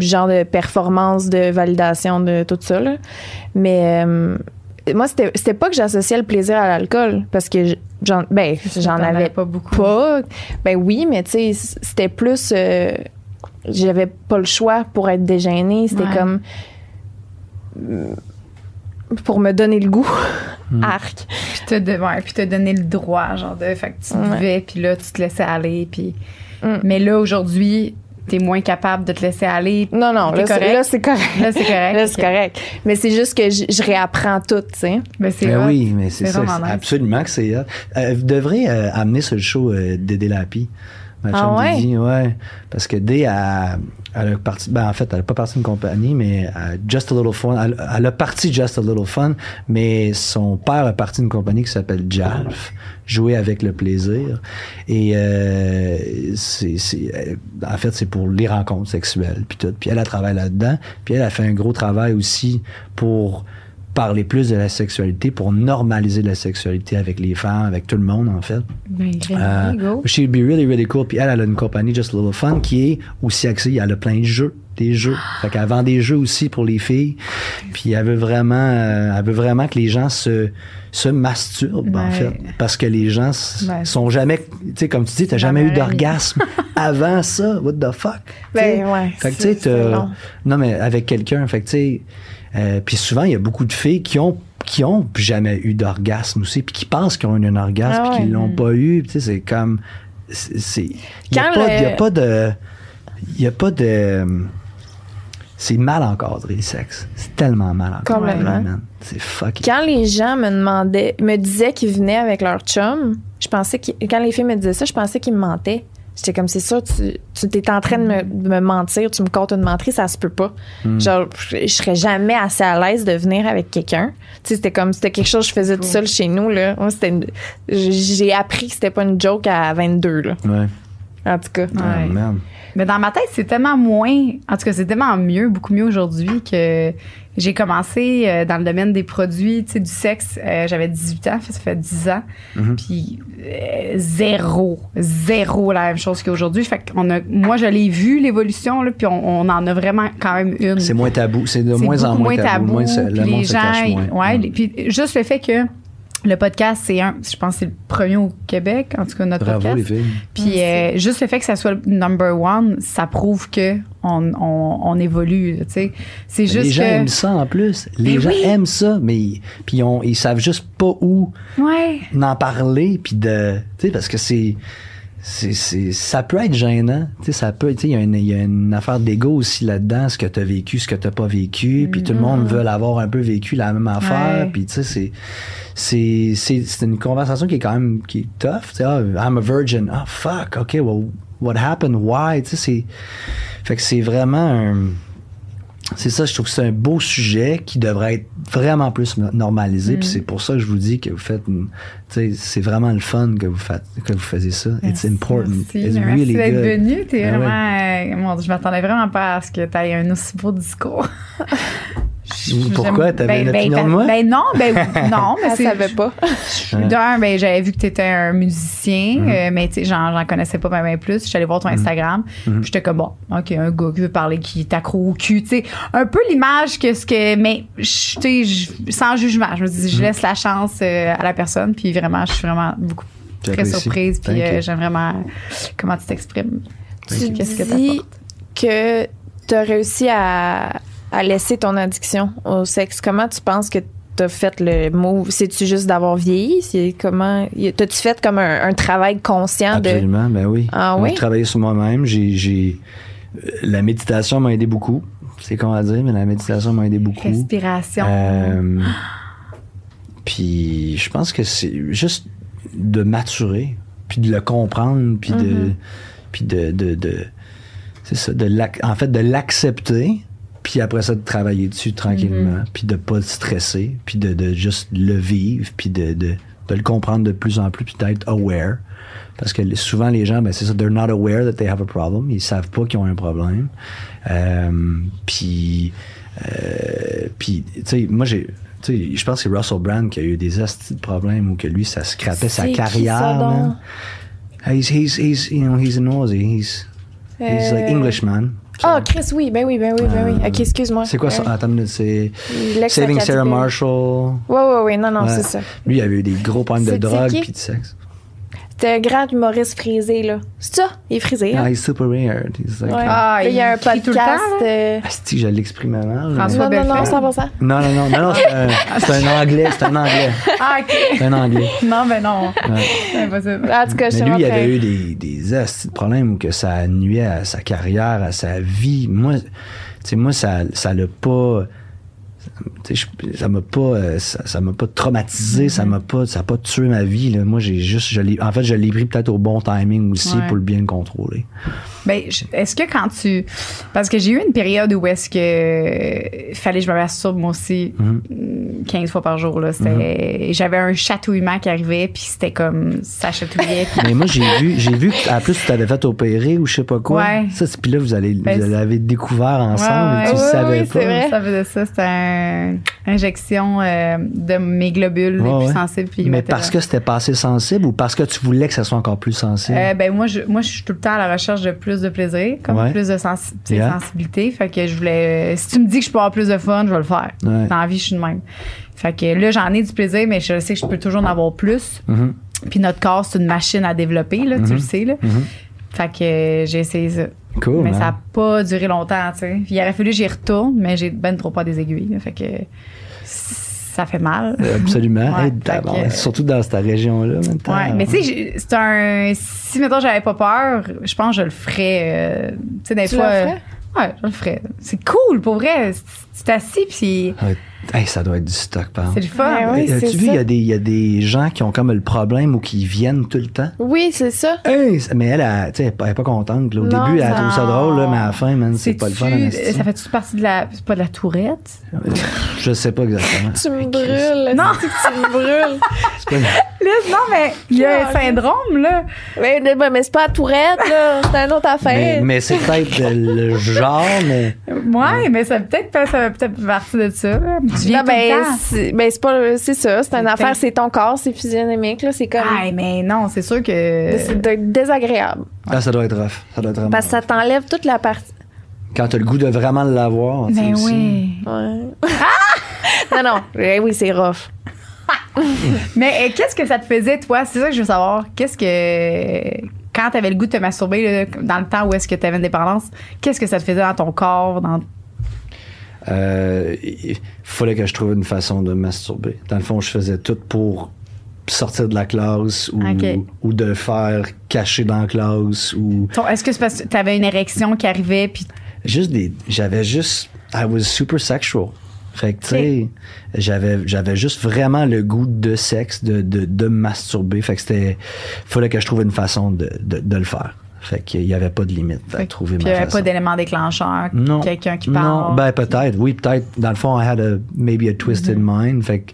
genre de performance de validation de tout ça. Là. Mais euh, moi, c'était c'était pas que j'associais le plaisir à l'alcool, parce que j'en ben, j'en avais pas beaucoup. pas. Ben oui, mais tu sais, c'était plus. euh, J'avais pas le choix pour être déjeunée. C'était Ouais. comme. Pour me donner le goût. Hmm. Arc. Puis te, de- ouais, puis te donner le droit, genre de. Fait que tu Ouais. buvais, puis là, tu te laissais aller. Puis... Mm. Mais là, aujourd'hui, t'es moins capable de te laisser aller. Non, non, là, c'est- correct? là, c'est correct. Là, c'est correct. Là, c'est correct. Mais c'est juste que je, je réapprends tout, tu sais. Ben, c'est Ben oui, mais c'est C'est ça. nice. Absolument que c'est. Euh, vous devrez euh, amener sur le show euh, Dédé Lapi. Ma Ah ouais? Didi, ouais. Parce que Dé a, elle a parti, ben en fait, elle a pas parti d'une compagnie, mais euh, Just a Little Fun. Elle, elle a parti Just a Little Fun, mais son père a parti d'une compagnie qui s'appelle Jalf, jouer avec le plaisir. Et euh, c'est, c'est, euh, en fait, c'est pour les rencontres sexuelles, puis tout. Puis elle a travaillé là-dedans. Puis elle a fait un gros travail aussi pour parler plus de la sexualité, pour normaliser la sexualité avec les femmes, avec tout le monde, en fait. Ben, Euh, go. she'd be really, really cool. Puis elle, elle a une compagnie Just a Little Fun qui est aussi axée. Elle a plein de jeux, des jeux. Fait qu'elle vend des jeux aussi pour les filles. Puis elle veut vraiment, euh, elle veut vraiment que les gens se, se masturbent, en fait. Parce que les gens Ouais. sont jamais, tu sais, comme tu dis, t'as jamais eu d'orgasme avant ça. What the fuck? Ben, ouais, Fait que tu sais, non, mais avec quelqu'un. Fait que tu sais, euh, puis souvent, il y a beaucoup de filles qui ont qui ont jamais eu d'orgasme aussi, puis qui pensent qu'ils ont eu un orgasme, Ah puis qu'ils l'ont pas eu. Tu sais, c'est comme... c'est- Il n'y a, le- a pas de... Il y a pas de... C'est mal encadré, le sexe. C'est tellement mal encadré. Complètement. C'est fucking... Quand les gens me demandaient, me disaient qu'ils venaient avec leur chum, je pensais qu'ils, quand les filles me disaient ça, je pensais qu'ils me mentaient. J'étais comme, c'est ça, tu, tu t'es en train de me, de me mentir, tu me comptes une menterie, ça se peut pas. Genre, je, je serais jamais assez à l'aise de venir avec quelqu'un. Tu sais, c'était comme, c'était quelque chose que je faisais tout seul chez nous, là. Moi, c'était une- j'ai appris que c'était pas une joke à 22, là. Ouais. En tout cas. Ah, Ouais. Mais dans ma tête, c'est tellement moins. En tout cas, c'est tellement mieux, beaucoup mieux aujourd'hui que j'ai commencé euh, dans le domaine des produits, tu sais, du sexe. euh, J'avais 18 ans, ça fait 10 ans. Mhm. Puis euh, zéro, zéro la même chose qu'aujourd'hui. Fait qu'on a, moi, je l'ai vu, l'évolution, là, puis on, on en a vraiment quand même une. C'est moins tabou. C'est de C'est moins en moins tabou. Moins se- puis le monde les se gens, cache moins. ouais, les- puis juste le fait que le podcast, c'est un, je pense que c'est le premier au Québec, en tout cas notre Bravo, les podcast. filles. Puis euh, juste le fait que ça soit le number one, ça prouve que on, on, on évolue. Tu sais, c'est Mais juste les gens que aiment ça en plus. Les Ben gens oui. aiment ça, mais ils- puis ont- ils savent juste pas où ouais, en parler puis de tu sais parce que c'est c'est, c'est- ça peut être gênant tu sais ça peut tu sais il y, a une- il y a une affaire d'ego aussi là-dedans ce que tu as vécu ce que tu pas vécu puis tout le monde veut avoir un peu vécu la même affaire Ouais. puis tu sais c'est c'est c'est c'est une conversation qui est quand même qui est tough tu sais ah, I'm a virgin ah fuck ok well what happened why tu sais c'est fait que c'est vraiment un c'est ça, je trouve que c'est un beau sujet qui devrait être vraiment plus no- normalisé. Mm. Puis c'est pour ça que je vous dis que vous faites, une- tu sais, c'est vraiment le fun que vous faites, que vous faisiez ça. It's important. Merci, It's merci really d'être venu. T'es Ah ouais. vraiment, euh, mon Dieu, je m'attendais vraiment pas à ce que tu aies un aussi beau discours. Pourquoi? T'avais une ben, opinion ben, de moi? Ben non, ben non, mais c'est. savait pas. D'un, ben, j'avais vu que tu étais un musicien, Mhm. euh, mais tu sais, j'en, j'en connaissais pas même plus. Je suis allée voir ton Instagram. Mhm. Puis j'étais comme, bon, OK, un gars qui veut parler, qui est accro au cul. Tu sais, un peu l'image que ce que. Mais, tu sais, sans jugement. Je me dis, je laisse la chance euh, à la personne. Puis vraiment, je suis vraiment beaucoup très surprise. Puis Thank euh, you. j'aime vraiment comment tu t'exprimes. Tu Qu'est-ce que dis t'apportes? que tu as réussi à, à laisser ton addiction au sexe. Comment tu penses que tu as fait le move? C'est-tu juste d'avoir vieilli? C'est comment. T'as-tu fait comme un, un travail conscient de. Absolument, ben oui. Ah oui? J'ai travaillé sur moi-même. J'ai, j'ai- euh, la méditation m'a aidé beaucoup. C'est con à dire, mais la méditation m'a aidé beaucoup. Respiration. Euh, puis je pense que c'est juste de maturer, puis de le comprendre, puis de, Mm-hmm. puis de, de, de- c'est ça, de l'ac- en fait de l'accepter, puis après ça de travailler dessus tranquillement, puis de pas stresser, puis de, de juste le vivre, puis de, de, de le comprendre de plus en plus, puis d'être aware. Parce que souvent les gens, ben c'est ça, they're not aware that they have a problem. Ils savent pas qu'ils ont un problème. Euh, puis, euh, puis, tu sais, moi j'ai, tu sais, je pense que c'est Russell Brand qui a eu des astis de problèmes ou que lui ça scrapait sa qui carrière. ça, man. He's, he's, he's, you know, he's an Aussie. He's, he's like Euh, Englishman. Ah, Chris, oui, ben oui, ben oui, ben oui. Euh, Ok, excuse-moi. C'est quoi ça? Ouais. Attends une minute, c'est Saving Sarah. Marshall. Ouais, ouais, ouais, non, non, Ouais. c'est ça. Lui, il avait eu des gros problèmes de drogue puis de sexe. C'était un grand humoriste frisé, là. C'est ça? Il est frisé, hein? Yeah, he's super weird. He's like, Ouais. Ah, il y a un il crie tout le podcast. temps, là? euh, je l'exprimais mal. François mais- Non, non, non, Bellefeuille. 100%. Non, non, non, non, non, c'est un, anglais, c'est un anglais. Ah, OK. C'est un anglais. non, mais non. Ouais. C'est impossible. En tout cas, je Mais lui, il avait eu des, des de problèmes où que ça nuait à sa carrière, à sa vie. Moi, tu sais, moi, ça, ça l'a pas, ça m'a pas, euh, ça, ça m'a pas traumatisé, ça m'a pas, ça a pas tué ma vie, là. Moi, j'ai juste, je en fait, je l'ai pris peut-être au bon timing aussi Ouais. pour le bien le contrôler. Ben, est-ce que quand tu. Parce que j'ai eu une période où est-ce que euh, fallait que je me masturbe moi aussi Mhm. mm, 15 fois par jour. Là. C'était- J'avais un chatouillement qui arrivait, puis c'était comme ça chatouillait. puis- Mais moi, j'ai vu, j'ai vu que, en plus, tu t'avais fait opérer ou je sais pas quoi. Ouais. Ça, c'est- puis là, vous allez, Ben, vous l'avez découvert ensemble, Ouais, et tu ouais, savais oui, pas. c'est vrai. Ça faisait ça. C'était une injection euh, de mes globules les plus sensibles. Puis Mais parce que c'était pas assez sensible ou parce que tu voulais que ça soit encore plus sensible? Euh, ben moi je, moi, je suis tout le temps à la recherche de plus de plaisir, comme Ouais. plus de Yeah. sensibilité. Fait que je voulais. Si tu me dis que je peux avoir plus de fun, je vais le faire. Ouais. Dans la vie, je suis de même. Fait que là, j'en ai du plaisir, mais je sais que je peux toujours en avoir plus. Mhm. Puis notre corps, c'est une machine à développer, là, tu le sais. Là. Mhm. Fait que euh, j'ai essayé ça. Cool. mais ça n'a pas duré longtemps, tu sais. Il aurait fallu que j'y retourne, mais j'ai ben trop pas des aiguilles. là. fait que ça fait mal. Euh, Absolument. Ouais, que- Surtout dans cette région-là. maintenant. Ouais, mais tu sais, j'ai- c'est un. Si, mettons, j'avais pas peur, je pense que je le ferais. euh, tu sais, des Tu fois. le ferais? Ouais, je le ferais. C'est cool, pour vrai. Tu t'assis, puis Ouais. Hey, ça doit être du stock, par c'est le fun. Ouais, ouais. Oui, As-tu c'est vu, il y, a des- il y a des gens qui ont comme le problème ou qui viennent tout le temps? Oui, c'est ça. Hey, mais elle, elle, tu sais, elle est pas- elle est pas contente. là. Au Non, début, elle trouve ça drôle, là, mais à la fin, man, c'est pas le fun. Ça fait-tu partie de la. C'est pas de la tourette? Je sais pas exactement. Tu me brûles. Non. c'est que tu me brûles. C'est pas- Là, non, mais il y a un syndrome, là. mais, mais, mais c'est pas la tourette, là. C'est une autre mais affaire. mais c'est peut-être le genre, mais. Ouais, mais ça peut-être ça fait peut-être partie de ça. là. Tu viens non, tout le ben, temps. c'est ben, c'est pas. C'est ça. C'est une affaire. C'est ton corps. C'est physionomique, là. C'est comme. Ah, mais non, c'est sûr que. C'est de- désagréable. Ah, ça doit être rough. Ça doit être vraiment Parce que ça t'enlève toute la partie. Quand t'as le goût de vraiment l'avoir. tu sais, Ben aussi. oui. Ouais. non, non. Eh oui, c'est rough. Mais euh, qu'est-ce que ça te faisait, toi? C'est ça que je veux savoir. Qu'est-ce que. Quand t'avais le goût de te masturber, là, dans le temps où est-ce que t'avais une dépendance, qu'est-ce que ça te faisait dans ton corps? Dans... Euh, il fallait que je trouve une façon de masturber. Dans le fond, je faisais tout pour sortir de la classe ou, de faire cacher dans la classe ou Est-ce que c'est parce que t'avais une érection qui arrivait, puis juste des j'avais juste I was super sexual. Fait que tu sais j'avais j'avais juste vraiment le goût de sexe de, de, de masturber. Fait que c'était fallait que je trouve une façon de, de, de le faire fait qu'il y avait pas de limite à trouver puis il ma n'y avait façon. pas d'élément déclencheur, Non. quelqu'un qui Non, parle. ben peut-être. Oui, peut-être. Dans le fond, I had a, maybe a twisted Mm-hmm. mind. Fait que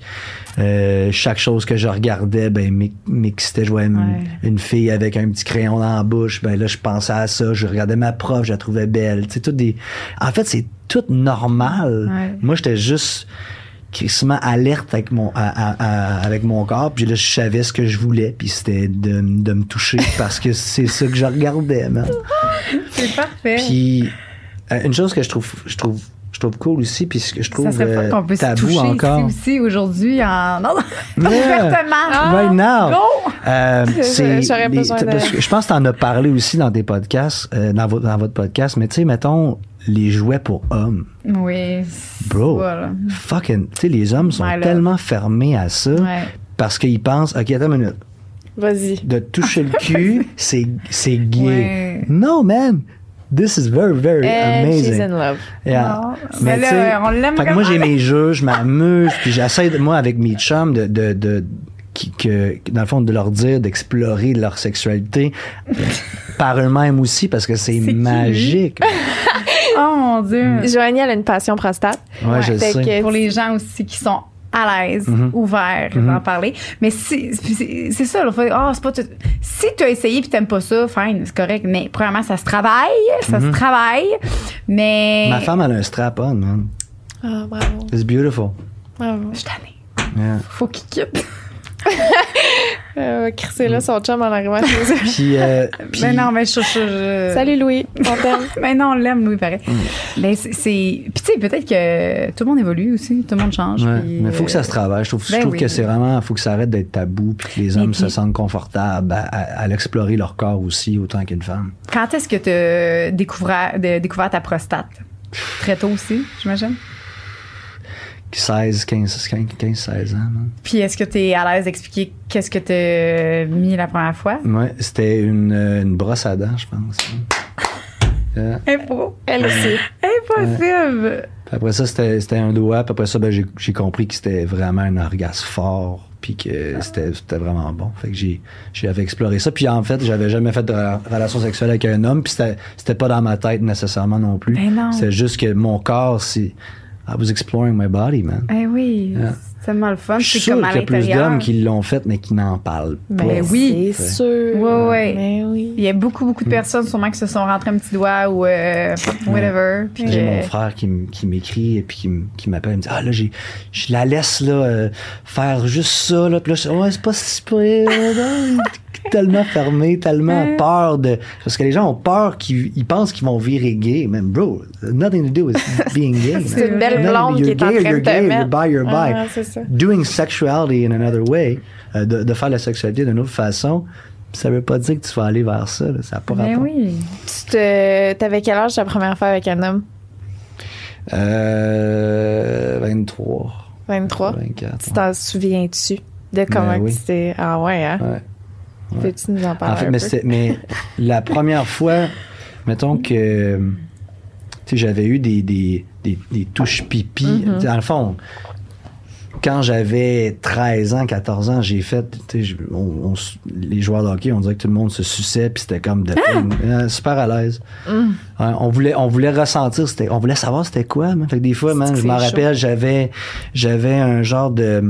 euh, chaque chose que je regardais, ben m'ex- m'excitait. Je voyais une, Ouais. une fille avec un petit crayon dans la bouche. Ben là, je pensais à ça. Je regardais ma prof, je la trouvais belle. Tout des. En fait, c'est tout normal. Ouais. Moi, j'étais juste crissement alerte avec mon, à- à- à- avec mon corps. Puis là, je savais ce que je voulais. Puis c'était de, de me toucher parce que c'est ça que je regardais, man. C'est parfait. Puis euh, une chose que je trouve, je trouve, je trouve cool aussi, puis ce que je trouve ça serait euh, pas qu'on peut se tabou toucher encore. ici aussi aujourd'hui en. Non, Yeah. ouvertement. Right now. Go! Euh, c'est J'aurais les- besoin de- parce que je pense que t'en as parlé aussi dans tes podcasts, euh, dans, votre, dans votre podcast, mais tu sais, mettons, les jouets pour hommes. Oui. Bro, Voilà. fucking, tu sais, les hommes sont My love. tellement fermés à ça Ouais. parce qu'ils pensent, OK, attends une minute, Vas-y. de toucher le cul, c'est, c'est gay. Ouais. No, man. This is very, very And she's amazing. in love. Yeah. Non, Mais mais tu sais, là, on l'aime fait que moi, j'ai mes jeux, je m'amuse, puis j'essaie, de- moi, avec mes chums, de, de, de qui- que, dans le fond, de leur dire d'explorer leur sexualité par eux-mêmes aussi, parce que c'est magique. Oh mon Dieu. Joanie, elle a une passion prostate. Ouais, je Fait sais. que- Pour les gens aussi qui sont à l'aise, Mhm. ouverts d'en parler. Mais si, c'est c'est ça, là, faut- ah, c'est pas tout- si tu as essayé puis t'aimes pas ça, fine, c'est correct. Mais premièrement, ça se travaille, ça se travaille. Mais. Ma femme, elle a un strap-on, man. Ah, bravo. It's beautiful. Bravo. Je suis tannée. Yeah. Faut qu'il quitte. Euh, crisser là son chum en arrivant chez eux. Puis, euh, puis- Mais non, mais je, je- je- Salut Louis, on t'aime. Mais non, on l'aime, Louis, pareil. Mais c'est. c'est- Puis tu sais, peut-être que tout le monde évolue aussi, tout le monde change. Ouais, puis, mais faut que ça se euh, travaille. Je trouve, je ben trouve oui. que c'est vraiment, faut que ça arrête d'être tabou, puis que les hommes se sentent confortables à, à- à l'explorer leur corps aussi, autant qu'une femme. Quand est-ce que tu as découvert ta prostate? Très tôt aussi, j'imagine? 16, 15, 15, 15 16 ans, man. Puis est-ce que tu es à l'aise d'expliquer qu'est-ce que tu as mis la première fois? Ouais, c'était une, euh, une brosse à dents, je pense. Elle aussi. Impossible! Puis après ça, c'était un doigt. Puis après ça, ben, j'ai compris que c'était vraiment un orgasme fort. Puis que c'était vraiment bon. Fait que j'ai j'avais exploré ça. Puis en fait, j'avais jamais fait de re- relation sexuelle avec un homme. Puis c'était pas dans ma tête nécessairement non plus. Ben non. C'est juste que mon corps, c'est. I was exploring my body, man. Eh oui, Yeah. c'est tellement le fun. Je suis C'est sûr qu'il y a plus d'hommes qui l'ont fait, mais qui n'en parlent pas. Ben oui. C'est sûr. Ouais, ouais. Mais oui. Il y a beaucoup, beaucoup de personnes sûrement qui se sont rentrés un petit doigt ou euh, whatever. Puis J'ai mon frère qui, m- qui m'écrit et puis qui, m- qui m'appelle. Il me dit Ah là, j'ai, je la laisse là, euh, faire juste ça. Là. Puis là, je dis Ouais, c'est pas si pire. Tellement fermé, tellement peur de. Parce que les gens ont peur qu'ils ils pensent qu'ils vont virer gay. Man, bro, nothing to do with being gay. C'est une belle blonde qui est en gay or train de te gay, mettre. You're bi, you're bi. Ah, ça. Doing sexuality in another way, euh, de, de faire la sexualité d'une autre façon, ça veut pas dire que tu vas aller vers ça. là. Ça n'a pas Ben rapport. oui. Tu te, t'avais quel âge ta première fois avec un homme? Euh, 23. 23. 24. Tu t'en souviens-tu de comment Ben oui. tu t'es. Ah ouais, hein? Ouais. Peux-tu nous en parler? En fait, un mais, peu? mais la première fois, mettons que tu j'avais eu des, des, des, des touches pipi. Mm-hmm. Tu Dans le fond, quand j'avais 13 ans, 14 ans, j'ai fait, tu on- on les joueurs de hockey, on dirait que tout le monde se suçait, puis c'était comme de Euh, super à l'aise. Mm. On voulait, on voulait ressentir, c'était, on voulait savoir c'était quoi. man. Fait que des fois, man, je m'en rappelle, j'avais, j'avais un genre de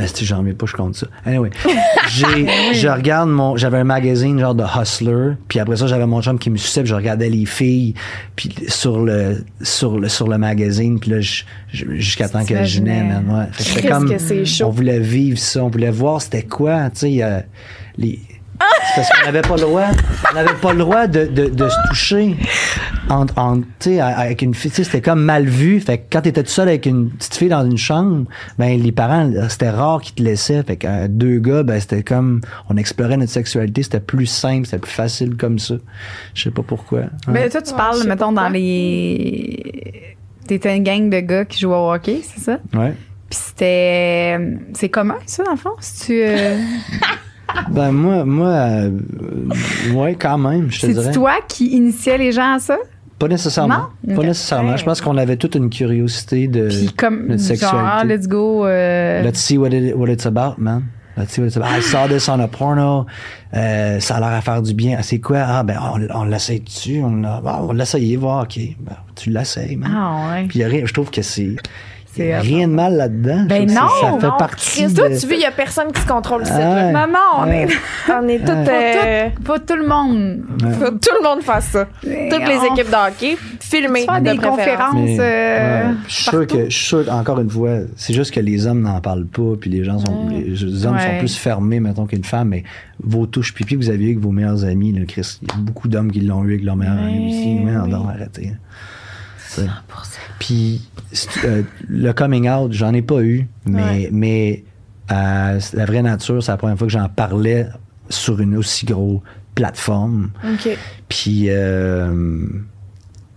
est-ce j'en reviens pas, je compte ça. Anyway, j'ai, je regarde mon, j'avais un magazine genre de Hustler, puis après ça, j'avais mon chum qui me suçait, puis je regardais les filles, puis sur le, sur le, sur le magazine, puis là, jusqu'à temps que je venais, man, ouais. Fait que comme, que c'est chaud. on voulait vivre ça, on voulait voir c'était quoi, tu sais, euh, les, c'est parce qu'on n'avait pas le droit, on n'avait pas le droit de, de, de se toucher entre, entre, tu sais, avec une fille, c'était comme mal vu. Fait que quand t'étais tout seul avec une petite fille dans une chambre, ben les parents, c'était rare qu'ils te laissaient. Fait que euh, deux gars, ben c'était comme, on explorait notre sexualité, c'était plus simple, c'était plus facile comme ça. Je sais pas pourquoi. Mais toi, tu parles, mettons, pourquoi. dans les. T'étais une gang de gars qui jouaient au hockey, c'est ça? Ouais. Puis c'était. C'est commun, ça, dans le fond? Si tu. euh, Ben moi, moi, euh, ouais, quand même, je te dirais. C'est toi qui initiais les gens à ça? Pas nécessairement. Non? Pas nécessairement. Je pense qu'on avait toute une curiosité de Puis comme. notre Genre, sexualité. ah, let's go. euh, Let's see what, it, what it's about, man. Let's see what it's about. I saw this on a porno. Euh, ça a l'air à faire du bien. C'est quoi? Ah, ben, on, on l'essaye dessus. On, ah, on va l'essayer, voir. OK. Ben, tu l'essayes, man. Ah, ouais. Puis je trouve que c'est, Rien de mal là-dedans. Ben non, ça fait non. partie. Christo, de... tu vois, il n'y a personne qui se contrôle ça. Ah, Maman, on ouais. est, on est toutes. Pas, tout, euh, pas tout, le monde. Faut tout le monde fasse ça. Toutes les équipes de hockey, filmer de des conférences. Mais, euh, je suis sûr que, encore une fois, c'est juste que les hommes n'en parlent pas, puis les gens sont, les hommes sont plus fermés, mettons, qu'une femme. Mais vos touches pipi que vous eu avec vos meilleurs amis, Chris, beaucoup d'hommes qui l'ont eu avec leurs meilleurs amis aussi. Mais, oui. arrêtez. Là. Hein. 100%. Puis euh, le coming out, j'en ai pas eu, mais, mais euh, la vraie nature, c'est la première fois que j'en parlais sur une aussi grosse plateforme. Puis euh,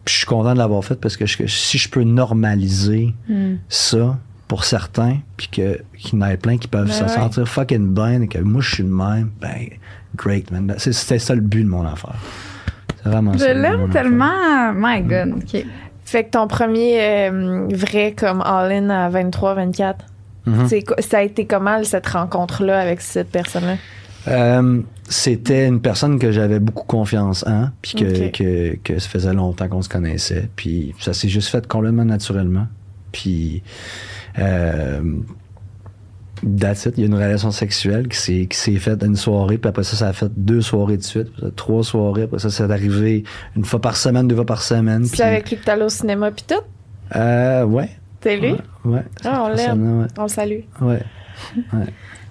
je suis content de l'avoir fait parce que si je peux normaliser hmm. ça pour certains, puis qu'il y en ait plein qui peuvent ben se sentir fucking bien et que moi je suis le même, ben great man. C'était ça le but de mon affaire. C'est vraiment je. Je l'aime tellement. My God. Fait que ton premier euh, vrai comme all-in à 23-24, Mhm. c'est quoi- ça a été comment cette rencontre-là avec cette personne-là? Euh, c'était une personne que j'avais beaucoup confiance en, puis que, que, que ça faisait longtemps qu'on se connaissait, puis ça s'est juste fait complètement naturellement. Puis, euh, that's it. Il y a une relation sexuelle qui s'est, qui s'est faite une soirée, puis après ça, ça a fait deux soirées de suite, puis ça, trois soirées, après ça, c'est arrivé une fois par semaine, deux fois par semaine. C'est puis- avec lui que t'allais au cinéma pis tout? Euh, ouais. C'est lui? Ouais. ouais Ah, on l'aime. personne-là, On le salue. Ouais. ouais.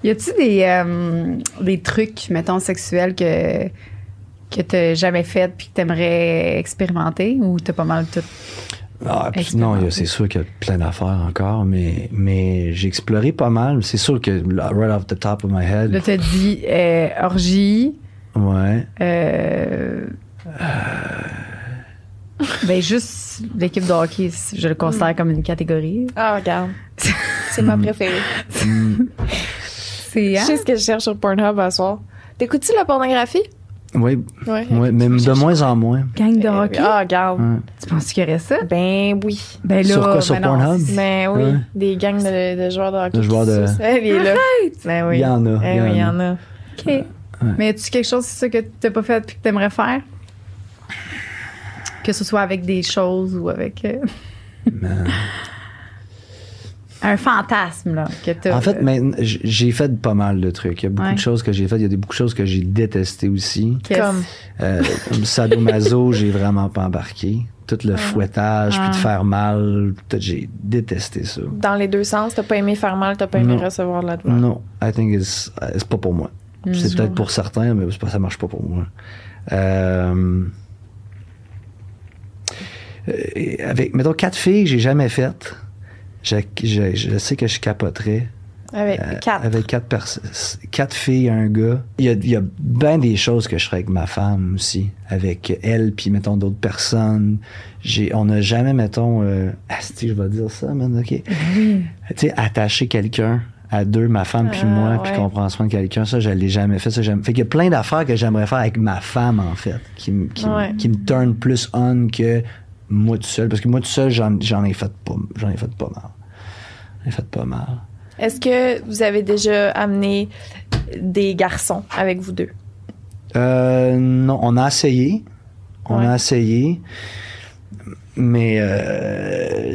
Y a-tu des, euh, des trucs, mettons, sexuels que, que t'as jamais fait puis que t'aimerais expérimenter ou t'as pas mal tout? Ah, non, c'est sûr qu'il y a plein d'affaires encore, mais, mais j'ai exploré pas mal. C'est sûr que là, right off the top of my Là, head, t'as dit euh, orgie. ouais. Euh, ben, juste l'équipe de hockey, je le considère comme une catégorie. Ah, regarde. C'est ma préférée. Mm, C'est, Je hein? sais ce que je cherche sur Pornhub à soir. T'écoutes-tu la pornographie? Oui, Ouais. ouais, mais de moins en moins. Gang de Euh, hockey? Ah, regarde. Ouais. Tu penses qu'il y aurait ça? Ben oui. Ben là, Sur quoi, sur ben non, Pornhub? Ben oui. Ouais. Des gangs de, de joueurs de hockey. De joueurs de- est là. Ben oui. Il y en a. Eh il y oui, il y en a. OK. Mais as-tu quelque chose, c'est ça, que t'as pas fait puis que t'aimerais faire? Que ce soit avec des choses ou avec. euh, Man. un fantasme, là. Que t'as, En fait, euh, j'ai fait pas mal de trucs. Il y a beaucoup Ouais. de choses que j'ai faites. Il y a des, beaucoup de choses que j'ai détestées aussi. qu'est-ce- Comme? Euh, comme sadomaso, j'ai vraiment pas embarqué. Tout le fouettage, puis de Ah. faire mal, tout, j'ai détesté ça. Dans les deux sens, t'as pas aimé faire mal, t'as pas aimé Non. recevoir de la douleur. Non, I think it's, uh, c'est pas pour moi. Mm. c'est peut-être pour certains, mais c'est pas, ça marche pas pour moi. Euh, euh, avec, mettons, quatre filles que j'ai jamais faites. Je, je, je sais que je capoterais. Avec Euh, quatre. Avec quatre personnes. Quatre filles, un gars. Il y a, il y a bien des choses que je ferais avec ma femme aussi. Avec elle, puis mettons d'autres personnes. J'ai, on n'a jamais, mettons, euh, asti, je vais dire ça, man, ok. Tu sais, attacher quelqu'un à deux, ma femme puis Ah, moi, puis qu'on prend soin de quelqu'un, ça, je l'ai jamais fait. Ça, j'aime. Fait qu'il y a plein d'affaires que j'aimerais faire avec ma femme, en fait, qui, Ouais. qui me turn plus on que moi tout seul. Parce que moi tout seul, j'en, j'en ai fait pas, j'en ai fait pas mal. Fait pas mal. Est-ce que vous avez déjà amené des garçons avec vous deux? Euh, non, on a essayé. On Ouais. a essayé. Mais euh,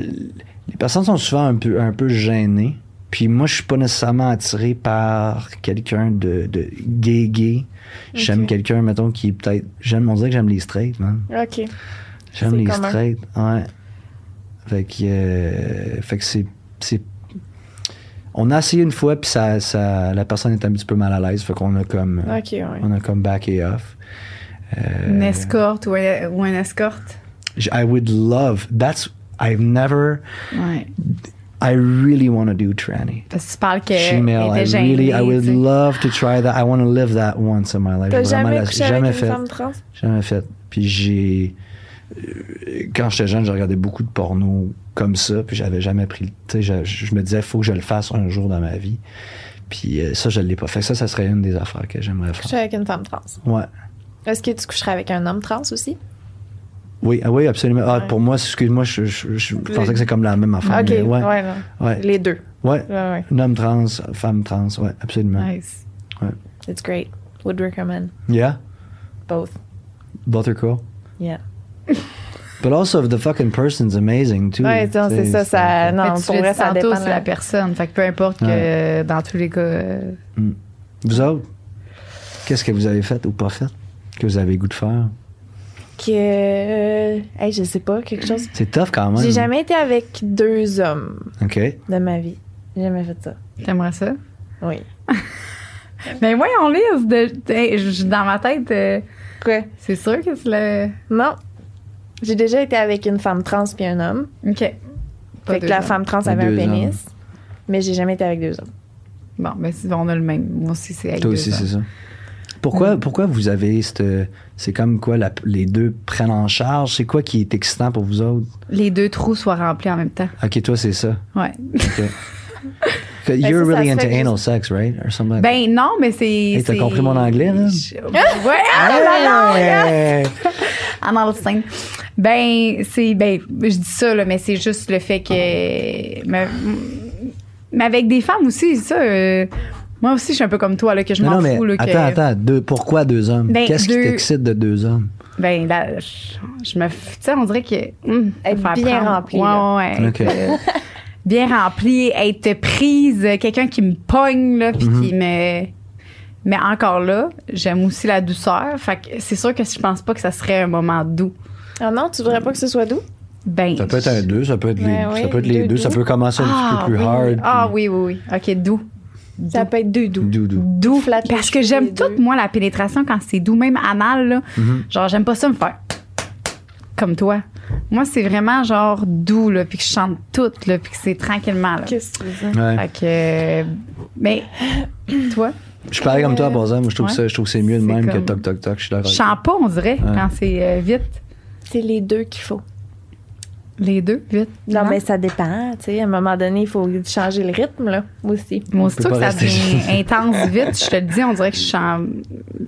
les personnes sont souvent un peu, un peu gênées. Puis moi, je suis pas nécessairement attiré par quelqu'un de, de gay gay. J'aime quelqu'un, mettons, qui est peut-être. J'aime, on dirait que j'aime les straights, man. OK. J'aime les commun. straights. Ouais. Fait que, euh, fait que c'est, c'est. On a essayé une fois, puis ça, ça, la personne est un petit peu mal à l'aise. Fait qu'on a comme. OK, ouais. On a comme backé off. Euh, Une escorte ou un, ou un escorte? I would love. That's. I've never. Ouais. I really want to do tranny. Parce que tu parles qu'elle Female. I really. I would love to try that. I want to live that once in my life. T'as jamais la- jamais avec fait. une femme trans? Jamais fait. Puis j'ai. Quand j'étais jeune, je regardais beaucoup de porno comme ça, puis j'avais jamais pris le. Tu sais, je, je me disais, faut que je le fasse un jour dans ma vie. Puis euh, ça, je l'ai pas fait. Ça, ça serait une des affaires que j'aimerais Coucher faire. avec une femme trans. Ouais. Est-ce que tu coucherais avec un homme trans aussi? Oui, ah oui, absolument. Ah, Ouais. Pour moi, excuse-moi, je, je, je pensais que c'est comme la même affaire. OK, mais ouais. ouais. Ouais. Les deux. Ouais. Ouais, ouais. Un homme trans, femme trans, ouais, absolument. Nice. It's great. Would recommend Yeah, both. both are cool? Yeah. But also, the fucking person's amazing, too. Ouais, non, c'est ça, ça. Non, tu pour le vrai, ça dépend. de la personne. Fait que peu importe que dans tous les cas. euh, Vous autres, qu'est-ce que vous avez fait ou pas fait que vous avez goût de faire? Que. euh, Hey, je sais pas, quelque chose. C'est tough quand même. J'ai jamais été avec deux hommes OK. de ma vie. J'ai jamais fait ça. T'aimerais ça? Oui. Mais voyons, lise. De, dans ma tête, euh, Quoi? c'est sûr que c'est le. Non. J'ai déjà été avec une femme trans puis un homme. OK. Pas fait que deux la hommes. femme trans avait un deux pénis. Mais j'ai jamais été avec deux hommes. Bon, ben, si on a le même. Moi aussi, c'est avec Toi deux aussi, hommes. c'est ça. Pourquoi, pourquoi vous avez cette. C'est comme quoi la- les deux prennent en charge? C'est quoi qui est excitant pour vous autres? Les deux trous soient remplis en même temps. OK, toi, c'est ça. Ouais. OK. You're ça, ça really se into fait anal sex, right? Or something like Ben non, mais c'est. Hey, t'as c'est- compris mon anglais, là? Je- Ouais, ah, Hey! Anal sein. Ben, c'est. Ben, je dis ça, là, mais c'est juste le fait que. Mais, mais avec des femmes aussi, ça. euh, moi aussi, je suis un peu comme toi, là, que je m'en non, mais fous. Là, que, attends, attends. Deux, pourquoi deux hommes? Ben, Qu'est-ce deux- qui t'excite de deux hommes? Ben, là, je, je me. Tu sais, on dirait que. hum, Être bien prendre. rempli, Ouais, ouais, euh, bien rempli, être prise, quelqu'un qui me pogne, là, puis Mhm. qui me. Mais encore là, j'aime aussi la douceur. Fait que c'est sûr que je pense pas que ça serait un moment doux. Ah non, tu voudrais pas que ce soit doux? Ben. Ça peut être un deux, ça peut être les, Ouais, ça peut être les deux deux, ça peut commencer un ah, petit peu plus oui. hard. Ah puis- oui, oui, oui. OK, doux. Ça peut être deux doux. Doux, doux. Doux. Parce que j'aime tout, moi, la pénétration quand c'est doux, même anal, là. Mhm. Genre, j'aime pas ça me faire comme toi. Moi, c'est vraiment genre doux, là, puis que je chante tout, là, puis que c'est tranquillement, là. Qu'est-ce que tu veux dire? Ouais. Fait que. Mais, toi, Je suis pareil comme toi, par exemple. Je trouve Ouais. ça, je trouve que c'est mieux de C'est même que toc toc toc. Je suis d'accord. je chante pas, on dirait, quand c'est euh, vite. C'est les deux qu'il faut. Les deux, vite. Non, mais ça dépend. Tu sais, à un moment donné, il faut changer le rythme, là, aussi. Moi, peut que pas ça devient intense vite, je te le dis, on dirait que je chante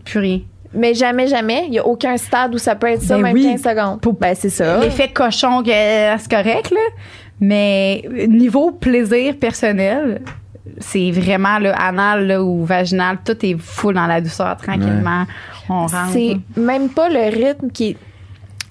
plus rien. Mais jamais, jamais. Il n'y a aucun stade où ça peut être ça, Ben même oui. 15 secondes. Ben, c'est ça. L'effet cochon, que, euh, c'est correct, là. Mais niveau plaisir personnel, c'est vraiment le anal là, ou vaginal, tout est full dans la douceur, tranquillement. On rentre. C'est même pas le rythme qui est.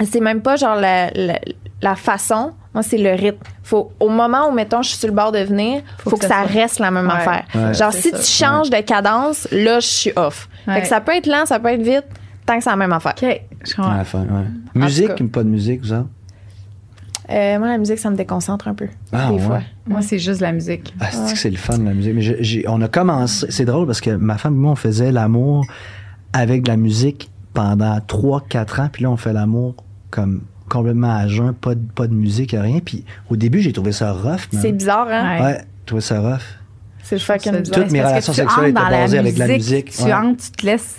C'est même pas genre la, la, la façon. Moi, c'est le rythme. Faut, au moment où, mettons, je suis sur le bord de venir, faut, Faut que, que ça reste la même Ouais. affaire. Ouais. Genre, si ça. tu changes de cadence, là, je suis off. Ouais. Fait que ça peut être lent, ça peut être vite, tant que c'est la même affaire. OK, je comprends. La fin. Musique, pas de musique, vous autres? Euh, moi, la musique, ça me déconcentre un peu. Ah, des ouais. fois. Moi, c'est juste la musique. Ah, c'est que c'est le fun, la musique? Mais j'ai- j'ai- on a commencé. C'est drôle parce que ma femme et moi, on faisait l'amour avec de la musique pendant 3-4 ans. Puis là, on fait l'amour comme complètement à jeun, pas de, pas de musique, rien. Puis au début, j'ai trouvé ça rough. C'est bizarre, hein? Ouais. Ouais, j'ai trouvé ça rough. C'est fucking bizarre. Toutes mes relations tu sexuelles entres étaient dans la basées avec la musique. Tu Ouais. entres, tu te laisses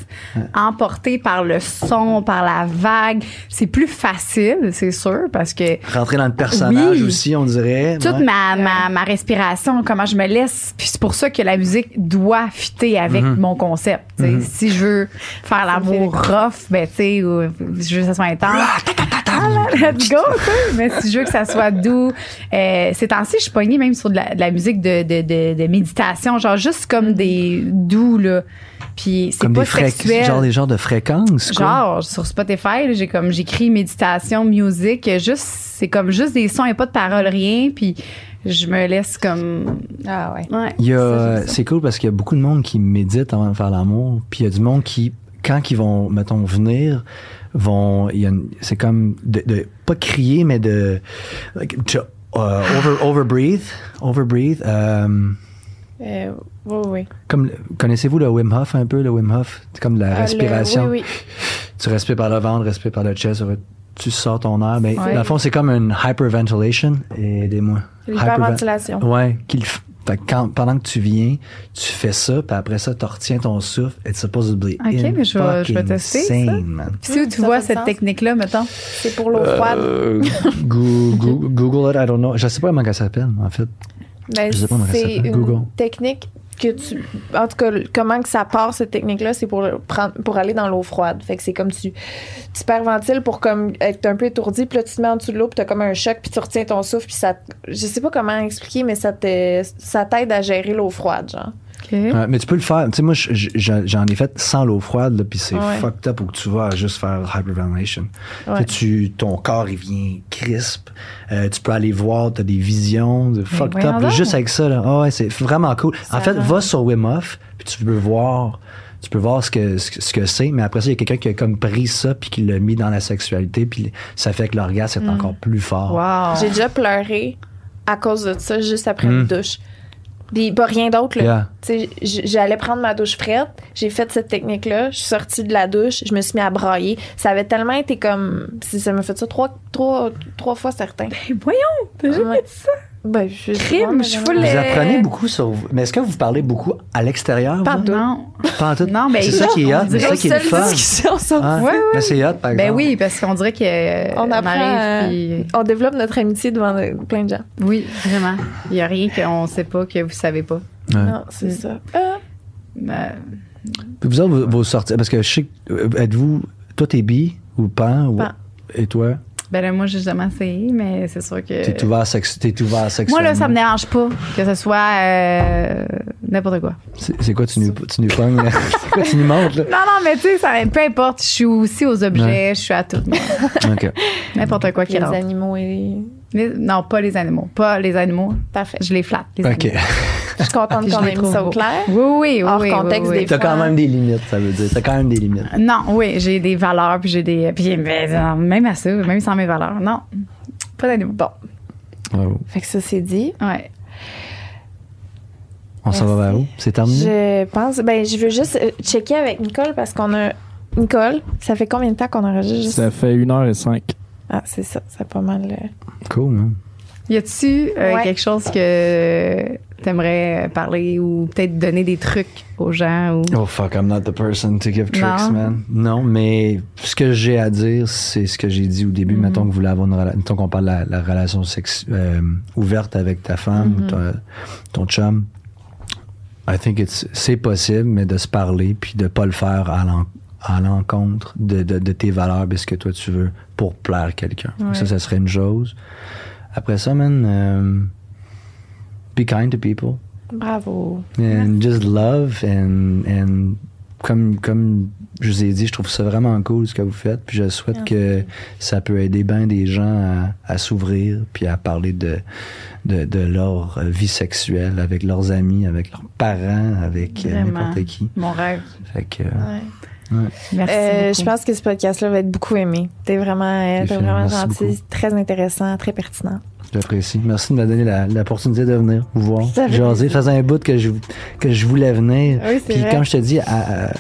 emporter par le son, par la vague. C'est plus facile, c'est sûr, parce que Rentrer dans le personnage Oui. aussi, on dirait. toute Ouais. ma, ma, ma respiration, comment je me laisse, puis c'est pour ça que la musique doit fitter avec Mhm. mon concept. sais. Si je veux faire l'amour rough, ben tu sais, ou je veux que ça soit intense. Ah, là, let's go. Mais si je veux que ça soit doux, euh, ces temps-ci, je suis pognée même sur de la, de la musique de, de, de, méditation, genre juste comme des doux là. Puis c'est Comme pas des sexuel. genre des genres de fréquences. quoi. Genre sur Spotify, j'ai comme j'écris méditation, musique, juste c'est comme juste des sons et pas de paroles rien, puis je me laisse comme Ah ouais. ouais. Il y a, c'est cool parce qu'il y a beaucoup de monde qui médite avant de faire l'amour. Puis il y a du monde qui, quand ils vont, mettons, venir, vont, c'est comme de, de- pas crier, mais de, like, to, uh, over, overbreathe, overbreathe. euh, Euh, oui, oui. comme, connaissez-vous le Wim Hof un peu, le Wim Hof? C'est comme la Ah, le- respiration. oui, oui. Tu respires par le ventre, respires par le chest, tu sors ton air. Mais dans le fond, c'est comme une hyperventilation. Aidez-moi. L'hyperventilation. Ouais, qu'il f- fait que quand, pendant que tu viens, tu fais ça, puis après ça, tu retiens ton souffle. It's supposedly Ok, mais je vais- je vais tester ça. insane, man. Puis si où tu Ça vois cette technique-là, mettons. C'est pour l'eau froide. Euh, Goo- Goo- Google it, I don't know. Je sais pas comment elle s'appelle, en fait. Ben, je sais pas comment ça c'est s'appelle. une Google. technique que tu. En tout cas, comment que ça part, cette technique-là, c'est pour, prendre, pour aller dans l'eau froide. Fait que c'est comme tu, tu hyperventiles pour comme être un peu étourdi, puis là, tu te mets en dessous de l'eau, puis t'as comme un choc, puis tu retiens ton souffle, puis ça. Je sais pas comment expliquer, mais ça te- ça t'aide à gérer l'eau froide, genre. Ouais, mais tu peux le faire. Tu sais, moi, je- je- j'en ai fait sans l'eau froide, là, puis c'est Ouais. fucked up où tu vas juste faire hyperventilation. Ouais. Tu tu, ton corps, il vient crisp. Euh, tu peux aller voir, t'as des visions de fucked voyons up. là, juste avec ça, là. Ah ouais, c'est vraiment cool. Ça en fait, va sur Wim Hof, puis tu peux voir. Tu peux voir ce que ce que- ce que c'est, mais après ça, il y a quelqu'un qui a comme pris ça puis qui l'a mis dans la sexualité, puis ça fait que l'orgasme est encore plus fort. Wow. J'ai déjà pleuré à cause de ça juste après une douche. Puis pas rien d'autre, là. Yeah. Tu sais, j- j'allais prendre ma douche frette, j'ai fait cette technique-là, je suis sortie de la douche, je me suis mis à brailler. Ça avait tellement été comme. si Ça m'a fait ça trois, trois, trois fois certain. Hey, voyons, t'as jamais Ouais. dit ça. Ben, je Crime, je Vous apprenez beaucoup sur. Mais est-ce que vous parlez beaucoup à l'extérieur? Pas vous? tout. Non. Pas tout. Non, mais c'est ça qui est hot, c'est ça qui est le fun. discussion sur Ah, Ouais, ouais. Mais c'est hot, par exemple. Ben oui, parce qu'on dirait que euh, On apprend à- arrive, puis- On développe notre amitié devant de- plein de gens. Oui, vraiment. Il n'y a rien qu'on sait pas que vous savez pas. Ouais. Non, c'est Mm. ça. Ben, Puis vous autres, vos, vos sorties, parce que je sais que, euh, êtes-vous, toi t'es bi ou pan, ou, Pan. et toi, ben là, moi, j'ai jamais essayé, mais c'est sûr que. t'es ouvert, sex, t'es ouvert Moi, sexuellement? là, ça me dérange pas que ce soit euh, n'importe quoi. C'est c'est quoi, tu nous, tu nous pognes, là? C'est quoi, tu nous montres, là? Non, non, mais tu sais, ça- peu importe. Je suis aussi aux objets, je suis à tout. moi. OK. N'importe quoi qui les rentre. animaux et les... Non, pas les animaux. Pas les animaux. Parfait. Je les flatte. Les OK. animaux. Je suis contente qu'on ait mis ça au clair. Oui, oui, oui. Hors oui, contexte oui, oui. des T'as quand même des limites, ça veut dire. T'as quand même des limites. Non, oui, j'ai des valeurs, puis j'ai des. Puis non, même à ça, même sans mes valeurs. Non, pas d'animaux. Bon. Fait que ça, c'est dit. ouais. On s'en va vers où? C'est terminé? Je pense... Ben, je veux juste euh, checker avec Nicole parce qu'on a... Nicole, ça fait combien de temps qu'on enregistre? Juste... Ça fait 1h05. Ah, c'est ça. C'est pas mal... euh, Cool, hein? Y a-tu euh, Ouais. quelque chose que t'aimerais parler ou peut-être donner des trucs aux gens ou? Oh fuck, I'm not the person to give tricks, Non. man. Non, mais ce que j'ai à dire, c'est ce que j'ai dit au début. Mhm. Mettons que vous voulez avoir une rela- mettons qu'on parle de la, la relation sex, euh, ouverte avec ta femme ou Mhm. ton, ton chum. I think it's, c'est possible, mais de se parler puis de pas le faire à l'en- à l'encontre de, de, de tes valeurs et ce que toi tu veux pour plaire quelqu'un. Donc Ça, ça serait une chose. Après ça, man, euh, be kind to people. Bravo. And just love and, and comme, comme je vous ai dit, je trouve ça vraiment cool ce que vous faites. Puis je souhaite que ça peut aider bien des gens à, à s'ouvrir puis à parler de, de, de leur vie sexuelle avec leurs amis, avec leurs parents, avec euh, n'importe qui. Mon rêve. Fait que, Ouais. Merci. Euh, je pense que ce podcast-là va être beaucoup aimé. T'es vraiment, euh, t'es vraiment merci gentil, beaucoup. très intéressant, très pertinent. j'apprécie. Merci de me donner la- l'opportunité de venir vous voir. Ça fait Jaser. faisait un bout que je, que je voulais venir. Oui, c'est Puis vrai. comme je te dis, à, à-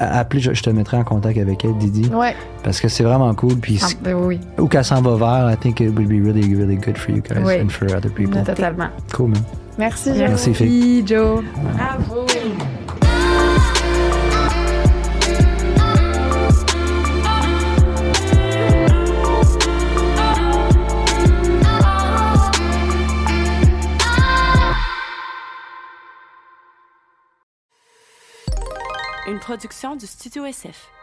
à appeler, je, je te mettrai en contact avec elle, Didi. Ouais. Parce que c'est vraiment cool. Puis Ah, ben oui, où qu'elle s'en va vers, I think it would be really, really good for you guys Oui. and for other people. totalement. Cool, man. Merci, Merci, Jérémy. Fille. Joe. Bravo. Production du Studio SF.